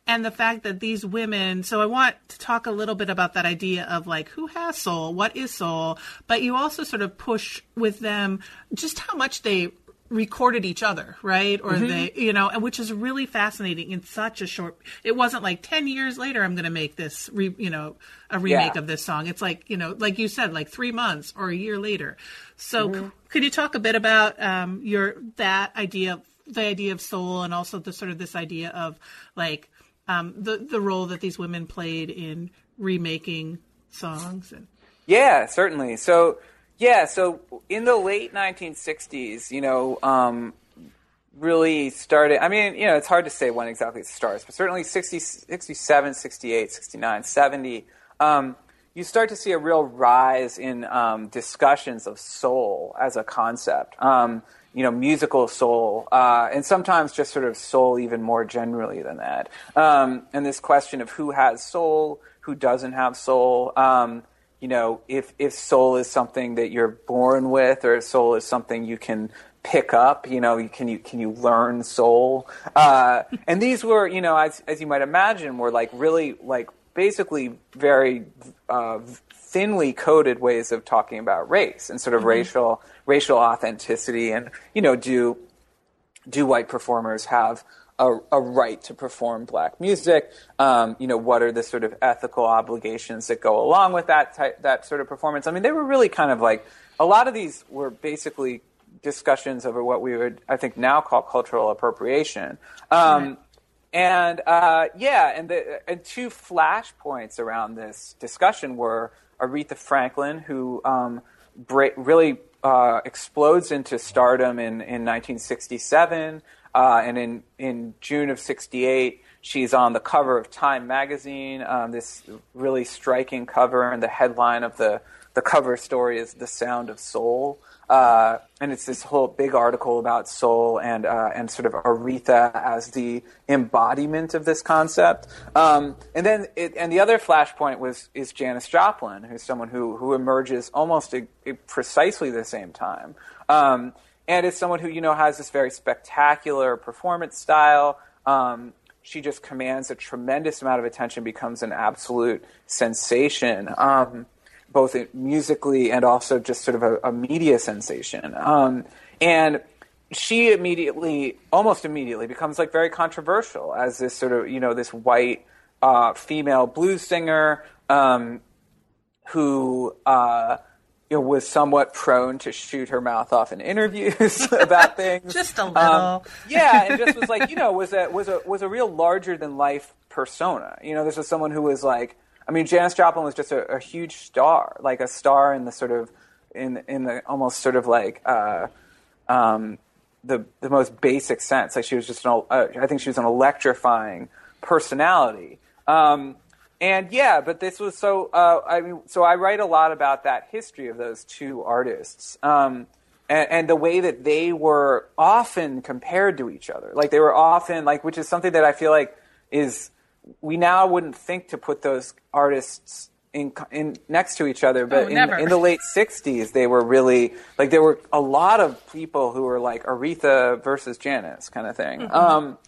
and the fact that these women so i want to talk a little bit about that idea of like who has soul what is soul but you also sort of push with them just how much they recorded each other right? Or they you know and which is really fascinating in such a short it wasn't like 10 years later i'm going to make this re, you know a remake Yeah. of this song. It's like you know like you said like three months or a year later. So c- could you talk a bit about um, your that idea the idea of soul and also the sort of this idea of like um, the the role that these women played in remaking songs and Yeah, certainly. So, yeah, so in the late 1960s, you know, um, really started. I mean, you know, it's hard to say when exactly it starts, but certainly 60, 67, 68, 69, 70, um, you start to see a real rise in um, discussions of soul as a concept. Um, you know, musical soul, uh, and sometimes just sort of soul even more generally than that. Um, and this question of who has soul, who doesn't have soul. Um, you know, if if soul is something that you're born with, or if soul is something you can pick up, you know, you, can you can you learn soul? Uh, and these were, you know, as as you might imagine, were like really like basically very uh, thinly coded ways of talking about race and sort of racial racial authenticity, and you know, do do white performers have a, a right to perform black music? Um, you know, what are the sort of ethical obligations that go along with that type, that sort of performance? I mean, they were really kind of like a lot of these were basically discussions over what we would, I think, now call cultural appropriation. Um, And uh, yeah, and the and two flashpoints around this discussion were Aretha Franklin, who um, bra- really uh, explodes into stardom in, in 1967, uh, and in in June of '68, she's on the cover of Time magazine. Um, this really striking cover, and the headline of the the cover story is "The Sound of Soul." Uh, and it's this whole big article about soul and uh, and sort of Aretha as the embodiment of this concept. Um, and then it, and the other flashpoint was is Janis Joplin, who's someone who who emerges almost at, at precisely the same time. Um, and it's someone who you know has this very spectacular performance style. Um, she just commands a tremendous amount of attention, becomes an absolute sensation. Um, both musically and also just sort of a, a media sensation. Um, and she immediately, almost immediately, becomes like very controversial as this sort of, you know, this white uh, female blues singer um, who, uh, was somewhat prone to shoot her mouth off in interviews about things. Just a Um, little. yeah, and just was like, you know, was a was a was a real larger than life persona. You know, this was someone who was like, I mean, Janis Joplin was just a, a huge star, like a star in the sort of in in the almost sort of like uh, um, the the most basic sense. Like she was just an, uh, I think she was an electrifying personality. Um, and yeah, but this was so. Uh, I mean, so I write a lot about that history of those two artists, um, and, and the way that they were often compared to each other. Like they were often like, which is something that I feel like is we now wouldn't think to put those artists in, in next to each other, but Oh, in, in the late '60s, they were really like there were a lot of people who were like Aretha versus Janis kind of thing. Mm-hmm. Um,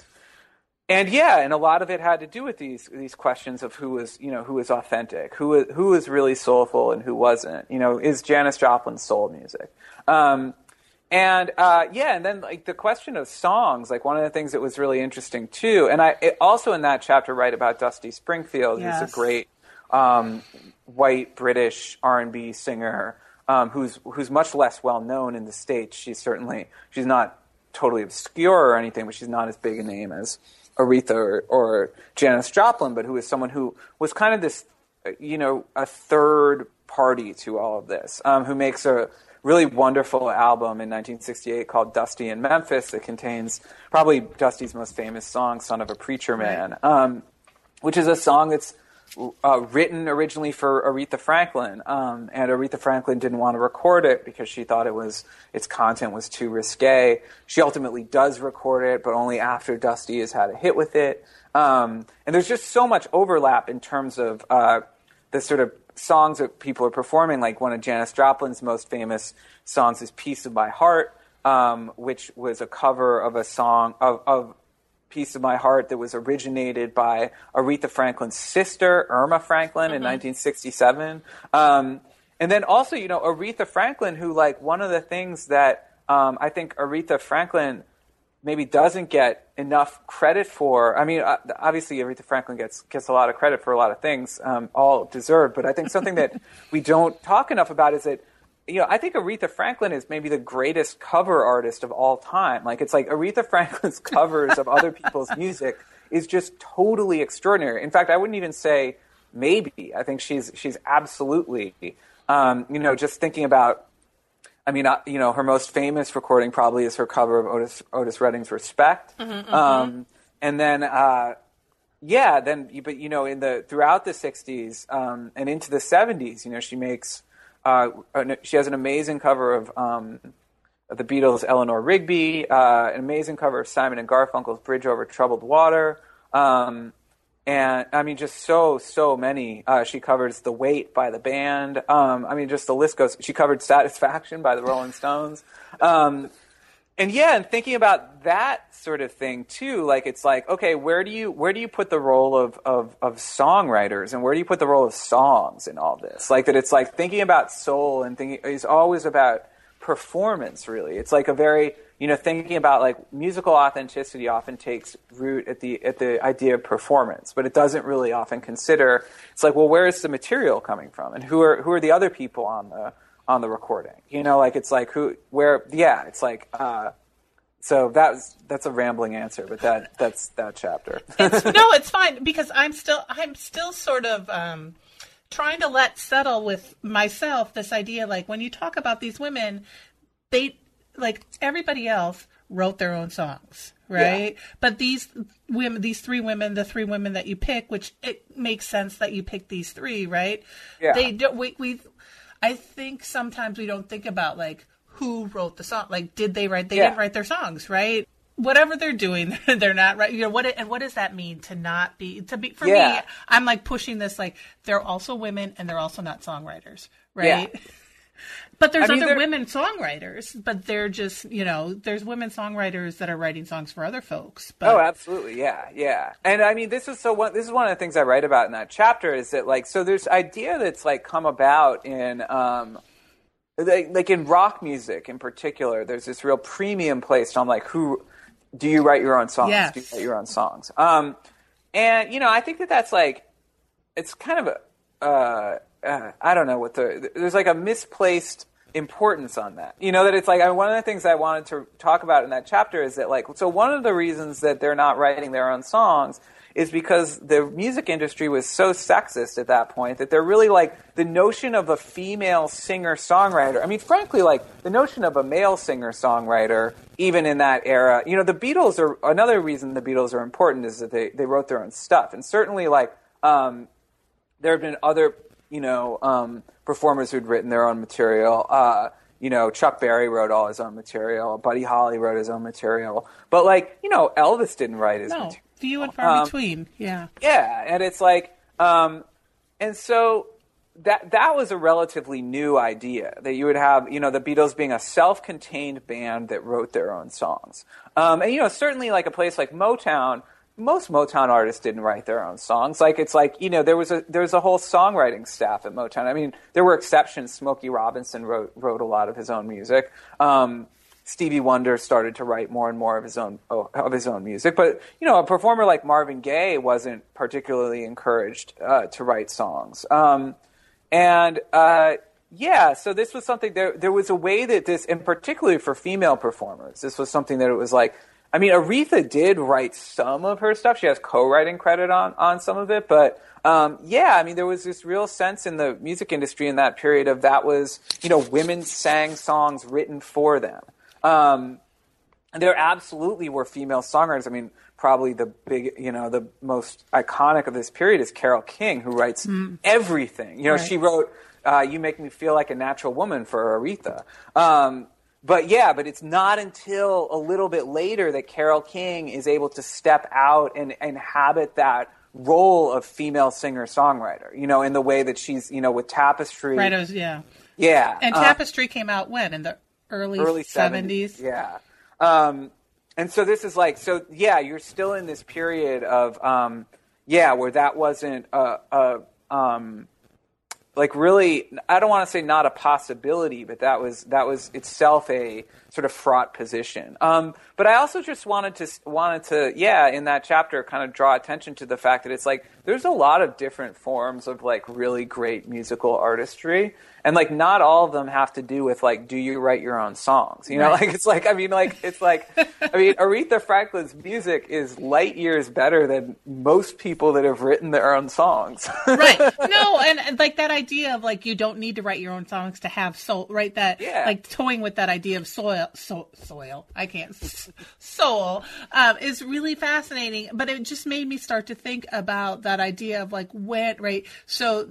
and yeah, and a lot of it had to do with these these questions of who was you know who was authentic, who was, who was really soulful, and who wasn't. You know, is Janis Joplin soul music? Um, and uh, yeah, and then like the question of songs, like one of the things that was really interesting too, and I it, also in that chapter write about Dusty Springfield, who's a great um, white British R and B singer um, who's who's much less well known in the states. She's certainly she's not totally obscure or anything, but she's not as big a name as Aretha or, or Janis Joplin, but who is someone who was kind of this, you know, a third party to all of this, um, who makes a really wonderful album in 1968 called Dusty in Memphis that contains probably Dusty's most famous song, Son of a Preacher Man, um, which is a song that's uh, written originally for Aretha Franklin, um, and Aretha Franklin didn't want to record it because she thought it was its content was too risque. She ultimately does record it, but only after Dusty has had a hit with it. Um, and there's just so much overlap in terms of uh, the sort of songs that people are performing. Like one of Janis Joplin's most famous songs is "Piece of My Heart," um, which was a cover of a song of, of piece of my heart that was originated by Aretha Franklin's sister, Erma Franklin, mm-hmm. in 1967. Um, and then also, you know, Aretha Franklin, who, like, one of the things that um, I think Aretha Franklin maybe doesn't get enough credit for. I mean, uh, obviously, Aretha Franklin gets gets a lot of credit for a lot of things, um, all deserved. But I think something that we don't talk enough about is that you know, I think Aretha Franklin is maybe the greatest cover artist of all time. Like, it's like Aretha Franklin's covers of other people's music is just totally extraordinary. In fact, I wouldn't even say maybe. I think she's she's absolutely. Um, you know, just thinking about. I mean, uh, you know, her most famous recording probably is her cover of Otis Otis Redding's "Respect," mm-hmm, mm-hmm. Um, and then. Uh, yeah, then, but you know, in the throughout the '60s um, and into the '70s, you know, she makes uh, she has an amazing cover of um, the Beatles' Eleanor Rigby, uh, an amazing cover of Simon and Garfunkel's Bridge Over Troubled Water. Um, and I mean, just so, so many. Uh, she covers The Weight by the band. Um, I mean, just the list goes. She covered Satisfaction by the Rolling Stones. Um, and yeah, and thinking about that sort of thing too, like it's like, okay, where do you where do you put the role of, of, of songwriters and where do you put the role of songs in all this? Like that it's like thinking about soul and thinking is always about performance really. It's like a very you know, thinking about like musical authenticity often takes root at the at the idea of performance, but it doesn't really often consider it's like, well, where is the material coming from? And who are who are the other people on the on the recording. You know, like it's like who, where, yeah, it's like. Uh, so that's that's a rambling answer, but that that's that chapter. it's, no, it's fine because I'm still I'm still sort of um, trying to let settle with myself this idea. Like when you talk about these women, they like everybody else wrote their own songs, right? Yeah. But these women, these three women, the three women that you pick, which it makes sense that you pick these three, right? Yeah. They we we I think sometimes we don't think about like who wrote the song. Like, did they write? They yeah. didn't write their songs, right? Whatever they're doing, they're not right. You know what? And what does that mean to not be to be? For yeah. me, I'm like pushing this. Like, they're also women, and they're also not songwriters, right? Yeah. But there's I mean, other women songwriters, but they're just, you know, there's women songwriters that are writing songs for other folks. But... Oh, absolutely. Yeah. Yeah. And I mean, this is so one, this is one of the things I write about in that chapter is that like, so there's idea that's like come about in, um, like, like in rock music in particular, there's this real premium placed on like who, do you write your own songs? Yes. Do you write your own songs? Um, and you know, I think that that's like, it's kind of a, uh, uh, I don't know what the there's like a misplaced importance on that. You know that it's like I one of the things I wanted to talk about in that chapter is that like so one of the reasons that they're not writing their own songs is because the music industry was so sexist at that point that they're really like the notion of a female singer songwriter. I mean, frankly, like the notion of a male singer songwriter, even in that era, you know, the Beatles are another reason the Beatles are important is that they, they wrote their own stuff. And certainly, like, um, there have been other you know, um, performers who'd written their own material. Uh, you know, Chuck Berry wrote all his own material. Buddy Holly wrote his own material. But like, you know, Elvis didn't write his no, material. few and far um, between. Yeah. Yeah, and it's like, um, and so that that was a relatively new idea that you would have, you know, the Beatles being a self-contained band that wrote their own songs. Um, and you know, certainly like a place like Motown most Motown artists didn't write their own songs. Like it's like you know there was a there was a whole songwriting staff at Motown. I mean there were exceptions. Smokey Robinson wrote wrote a lot of his own music. Um, Stevie Wonder started to write more and more of his own of his own music. But you know a performer like Marvin Gaye wasn't particularly encouraged uh, to write songs. Um, and uh, yeah, so this was something there. There was a way that this, and particularly for female performers, this was something that it was like I mean, Aretha did write some of her stuff. She has co-writing credit on on some of it, but um, yeah, I mean, there was this real sense in the music industry in that period of that was you know women sang songs written for them. Um, there absolutely were female songwriters. I mean, probably the big, you know, the most iconic of this period is Carole King, who writes mm. everything. You know, right. she wrote uh, "You Make Me Feel Like a Natural Woman" for Aretha. Um, but yeah, but it's not until a little bit later that Carole King is able to step out and inhabit that role of female singer songwriter. You know, in the way that she's, you know, with Tapestry. Right. Was, yeah. Yeah. And uh, Tapestry came out when in the early early seventies. Yeah. Um, and so this is like so yeah, you're still in this period of um, yeah, where that wasn't a, a um, like really I don't want to say not a possibility, but that was that was itself a sort of fraught position. Um, but I also just wanted to wanted to yeah in that chapter kind of draw attention to the fact that it's like there's a lot of different forms of like really great musical artistry, and like not all of them have to do with like do you write your own songs you know right. like it's like i mean like it's like i mean aretha franklin's music is light years better than most people that have written their own songs right no and, and, like that idea of like you don't need to write your own songs to have soul right that yeah. like toying with that idea of soil so, soil i can't soul um, is really fascinating but it just made me start to think about that idea of like when right so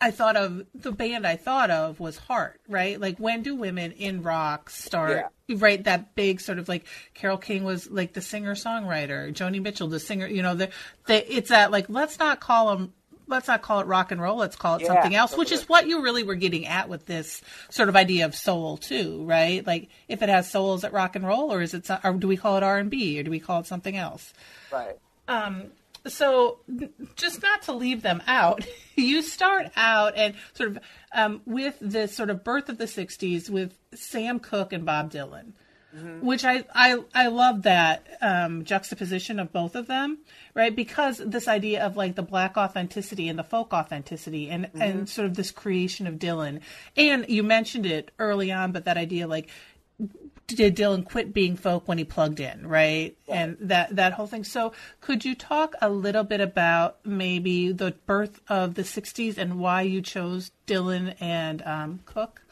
I thought of the band I thought of was Heart, right? Like when do women in rock start yeah. right that big sort of like Carole King was like the singer songwriter, Joni Mitchell the singer, you know, the, the it's that like let's not call them let's not call it rock and roll, let's call it yeah, something else, which is what you really were getting at with this sort of idea of soul too, right? Like if it has soul is it rock and roll or is it or do we call it R&B or do we call it something else? Right. Um so just not to leave them out, you start out and sort of um, with the sort of birth of the '60s with Sam Cooke and Bob Dylan, mm-hmm. which I I I love that um, juxtaposition of both of them, right? Because this idea of like the black authenticity and the folk authenticity, and mm-hmm. and sort of this creation of Dylan, and you mentioned it early on, but that idea like did Dylan quit being folk when he plugged in, right? Yeah. And that that whole thing. So, could you talk a little bit about maybe the birth of the '60s and why you chose Dylan and um, Cooke?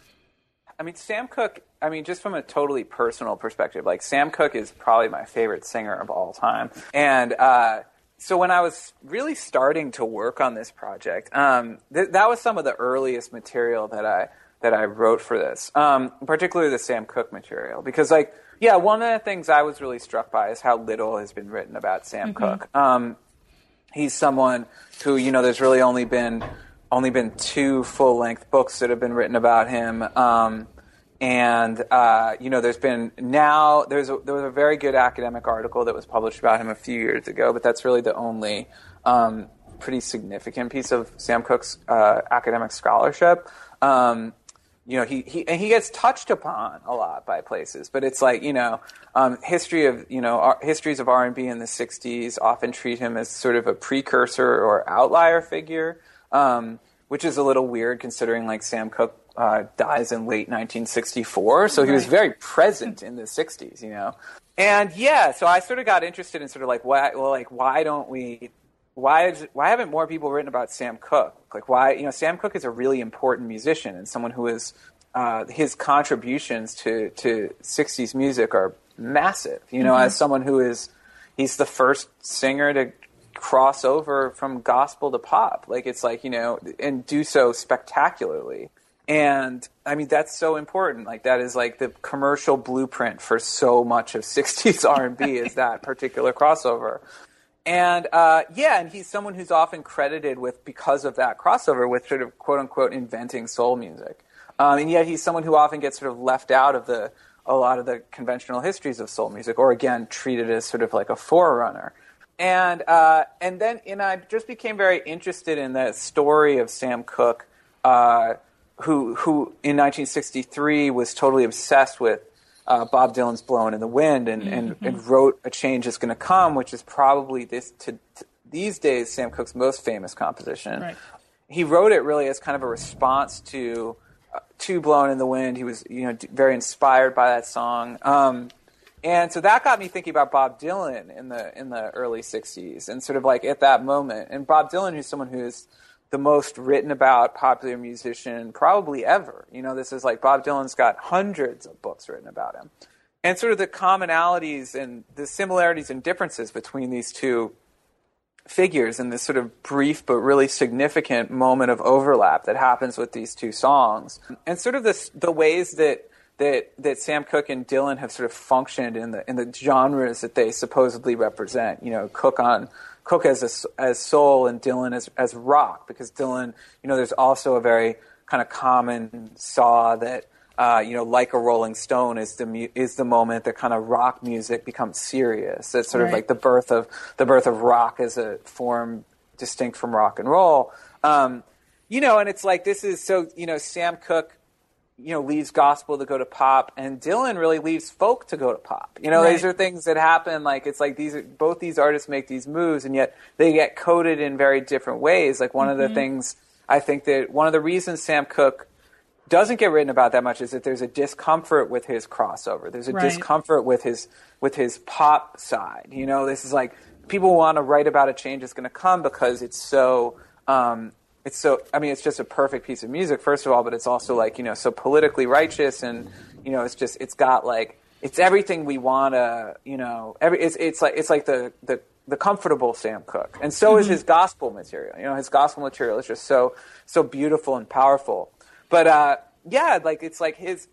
I mean, Sam Cooke. I mean, just from a totally personal perspective, like Sam Cooke is probably my favorite singer of all time, and. Uh, so when I was really starting to work on this project, um, th- that was some of the earliest material that I that I wrote for this, um, particularly the Sam Cooke material, because like yeah, one of the things I was really struck by is how little has been written about Sam mm-hmm. Cooke. Um, he's someone who you know there's really only been only been two full length books that have been written about him. Um, and uh, you know, there's been now there's a, there was a very good academic article that was published about him a few years ago, but that's really the only um, pretty significant piece of Sam Cooke's uh, academic scholarship. Um, you know, he, he and he gets touched upon a lot by places, but it's like you know, um, history of you know histories of R and B in the '60s often treat him as sort of a precursor or outlier figure, um, which is a little weird considering like Sam Cooke uh, dies in late 1964, so he was very present in the '60s, you know. And yeah, so I sort of got interested in sort of like why, well, like why don't we why is, why haven't more people written about Sam Cooke? Like why you know Sam Cooke is a really important musician and someone who is uh, his contributions to to '60s music are massive. You know, mm-hmm. as someone who is he's the first singer to cross over from gospel to pop. Like it's like you know and do so spectacularly. And I mean that's so important. Like that is like the commercial blueprint for so much of '60s R&B is that particular crossover. And uh, yeah, and he's someone who's often credited with, because of that crossover, with sort of quote unquote inventing soul music. Um, and yet he's someone who often gets sort of left out of the a lot of the conventional histories of soul music, or again treated as sort of like a forerunner. And uh, and then and I just became very interested in the story of Sam Cooke, uh, who who in 1963 was totally obsessed with uh, Bob Dylan's "Blowing in the Wind" and, mm-hmm. and, and, wrote "A Change Is Going to Come," which is probably this to, to, these days Sam Cooke's most famous composition. Right. He wrote it really as kind of a response to uh, to "Blowing in the Wind." He was you know very inspired by that song. Um, and so that got me thinking about Bob Dylan in the in the early '60s, and sort of like at that moment. And Bob Dylan, who's someone who's the most written about popular musician probably ever. You know, this is like Bob Dylan's got hundreds of books written about him. And sort of the commonalities and the similarities and differences between these two figures in this sort of brief but really significant moment of overlap that happens with these two songs. And sort of this, the ways that that that Sam Cooke and Dylan have sort of functioned in the in the genres that they supposedly represent. You know, Cooke on Cooke as a, as soul and Dylan as as rock because Dylan, you know, there's also a very kind of common saw that uh, you know, like a Rolling Stone is the is the moment that kind of rock music becomes serious. It's sort right. of like the birth of the birth of rock as a form distinct from rock and roll. Um, you know, and it's like this is so you know Sam Cooke you know leaves gospel to go to pop and dylan really leaves folk to go to pop you know right. these are things that happen like it's like these are, both these artists make these moves and yet they get coded in very different ways like one mm-hmm. of the mm-hmm. things i think that one of the reasons sam cooke doesn't get written about that much is that there's a discomfort with his crossover there's a right. discomfort with his with his pop side you know this is like people want to write about a change that's going to come because it's so um, it's so I mean it's just a perfect piece of music first of all, but it's also like you know so politically righteous and you know it's just it's got like it's everything we want to you know every it's it's like it's like the the the comfortable Sam Cooke, and so mm-hmm. is his gospel material. You know, his gospel material is just so so beautiful and powerful. But uh, yeah, like it's like his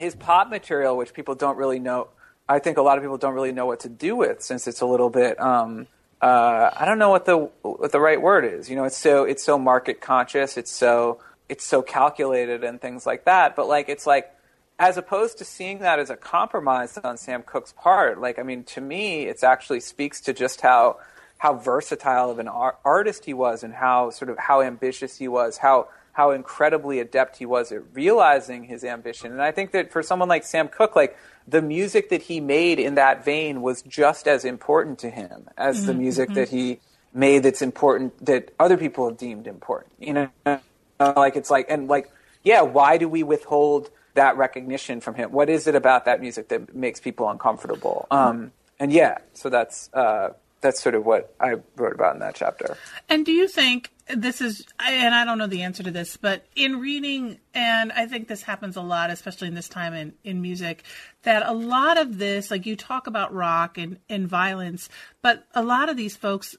his pop material, which people don't really know. I think a lot of people don't really know what to do with, since it's a little bit. Um, uh, I don't know what the what the right word is. You know, it's so it's so market conscious. It's so it's so calculated and things like that. But like it's like as opposed to seeing that as a compromise on Sam Cooke's part. Like I mean, to me, it actually speaks to just how how versatile of an ar- artist he was and how sort of how ambitious he was. How how incredibly adept he was at realizing his ambition. And I think that for someone like Sam Cooke, like the music that he made in that vein was just as important to him as mm-hmm. the music mm-hmm. that he made that's important that other people have deemed important. You know, like it's like and like yeah, why do we withhold that recognition from him? What is it about that music that makes people uncomfortable? Um, and yeah, so that's uh, that's sort of what I wrote about in that chapter. And do you think this is, and I don't know the answer to this, but in reading, and I think this happens a lot, especially in this time in, in music, that a lot of this, like you talk about rock and, and violence, but a lot of these folks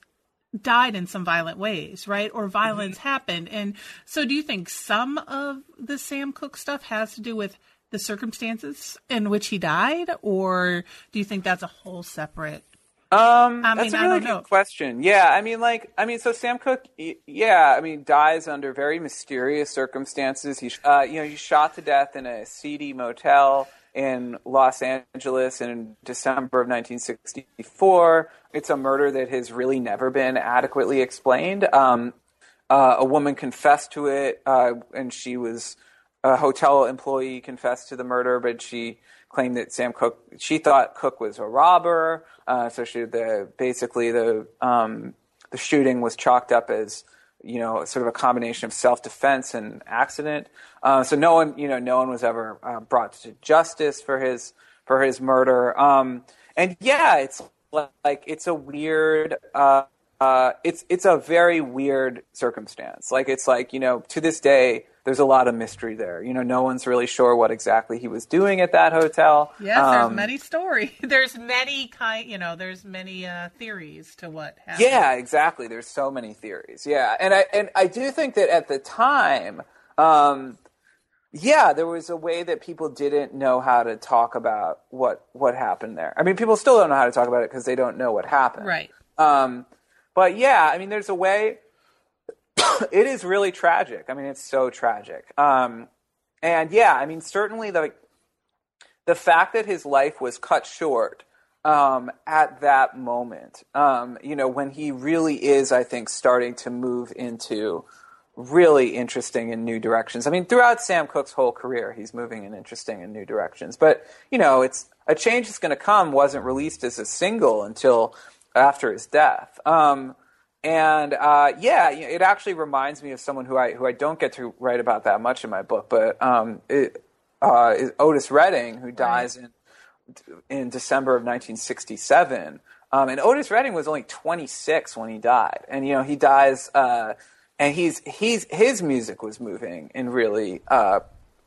died in some violent ways, right? Or violence mm-hmm. happened. And so do you think some of the Sam Cooke stuff has to do with the circumstances in which he died? Or do you think that's a whole separate um, I mean, that's a really good know. question. Yeah, I mean, like, I mean, so Sam Cooke, yeah, I mean, dies under very mysterious circumstances. He, uh, you know, he's shot to death in a seedy motel in Los Angeles in December of 1964. It's a murder that has really never been adequately explained. Um, uh, a woman confessed to it, uh, and she was a hotel employee confessed to the murder, but she claimed that Sam Cooke, she thought Cooke was a robber. Uh, so she, the, basically the, um, the shooting was chalked up as, you know, sort of a combination of self-defense and accident. Uh, so no one, you know, no one was ever uh, brought to justice for his, for his murder. Um, and yeah, it's like, it's a weird, uh, uh, it's it's a very weird circumstance. Like it's like you know to this day there's a lot of mystery there. You know, no one's really sure what exactly he was doing at that hotel. Yes, um, there's many stories. There's many kind. You know, there's many uh, theories to what happened. Yeah, exactly. There's so many theories. Yeah, and I and I do think that at the time. Um, yeah, there was a way that people didn't know how to talk about what what happened there. I mean, people still don't know how to talk about it because they don't know what happened. Right. Um, but yeah, I mean, there's a way. it is really tragic. I mean, it's so tragic. Um, and yeah, I mean, certainly the the fact that his life was cut short um, at that moment, um, you know, when he really is, I think, starting to move into really interesting and new directions. I mean, throughout Sam Cooke's whole career, he's moving in interesting and new directions. But you know, it's a change that's going to come wasn't released as a single until after his death. Um, and uh, yeah, it actually reminds me of someone who I who I don't get to write about that much in my book, but um, it, uh, is Otis Redding, who dies right. in in December of 1967. Um, and Otis Redding was only 26 when he died, and you know he dies, uh, and he's he's his music was moving in really uh,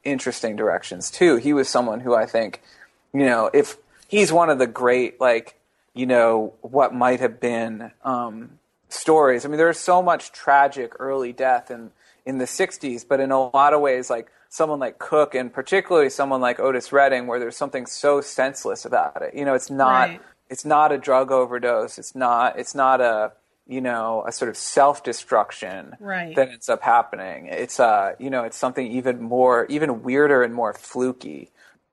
interesting directions too. He was someone who I think, you know, if he's one of the great like you know what might have been um, stories. I mean, there's so much tragic early death in in the 60s, but in a lot of ways, like someone like Cooke and particularly someone like Otis Redding, where there's something so senseless about it. You know, it's not Right. it's not a drug overdose. It's not it's not a you know a sort of self destruction Right. that ends up happening. It's uh you know it's something even more even weirder and more fluky.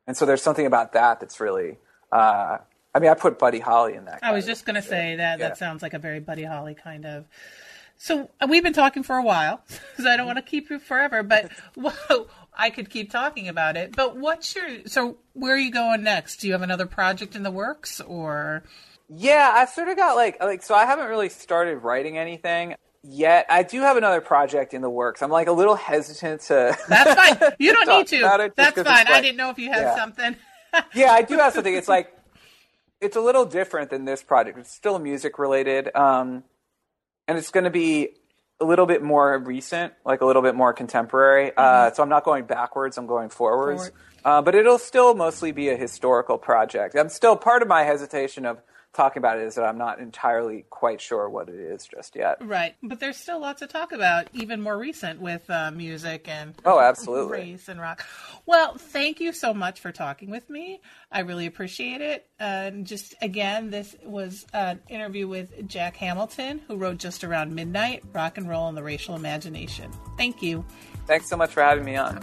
And so there's something about that that's really. Uh, I mean, I put Buddy Holly in that. I was just going to say that Yeah. that sounds like a very Buddy Holly kind of. So uh, we've been talking for a while, because I don't want to keep you forever, but whoa, I could keep talking about it. But what's your so where are you going next? Do you have another project in the works, or Yeah, I've sort of got like like so I haven't really started writing anything yet. I do have another project in the works. I'm like a little hesitant to that's fine. You don't need to. That's fine. it's I didn't know if you had yeah. something. yeah, I do have something. It's like it's a little different than this project. It's still music related, um, and it's going to be a little bit more recent, like a little bit more contemporary. Uh, so I'm not going backwards; I'm going forwards. Forward. Uh, but it'll still mostly be a historical project. I'm still part of my hesitation of talking about it is that I'm not entirely quite sure what it is just yet. Right, but there's still lots to talk about, even more recent with uh, music and Oh, absolutely. race and rock. Well, thank you so much for talking with me. I really appreciate it. And just again, this was an interview with Jack Hamilton, who wrote Just Around Midnight: Rock and Roll and the Racial Imagination. Thank you. Thanks so much for having me on.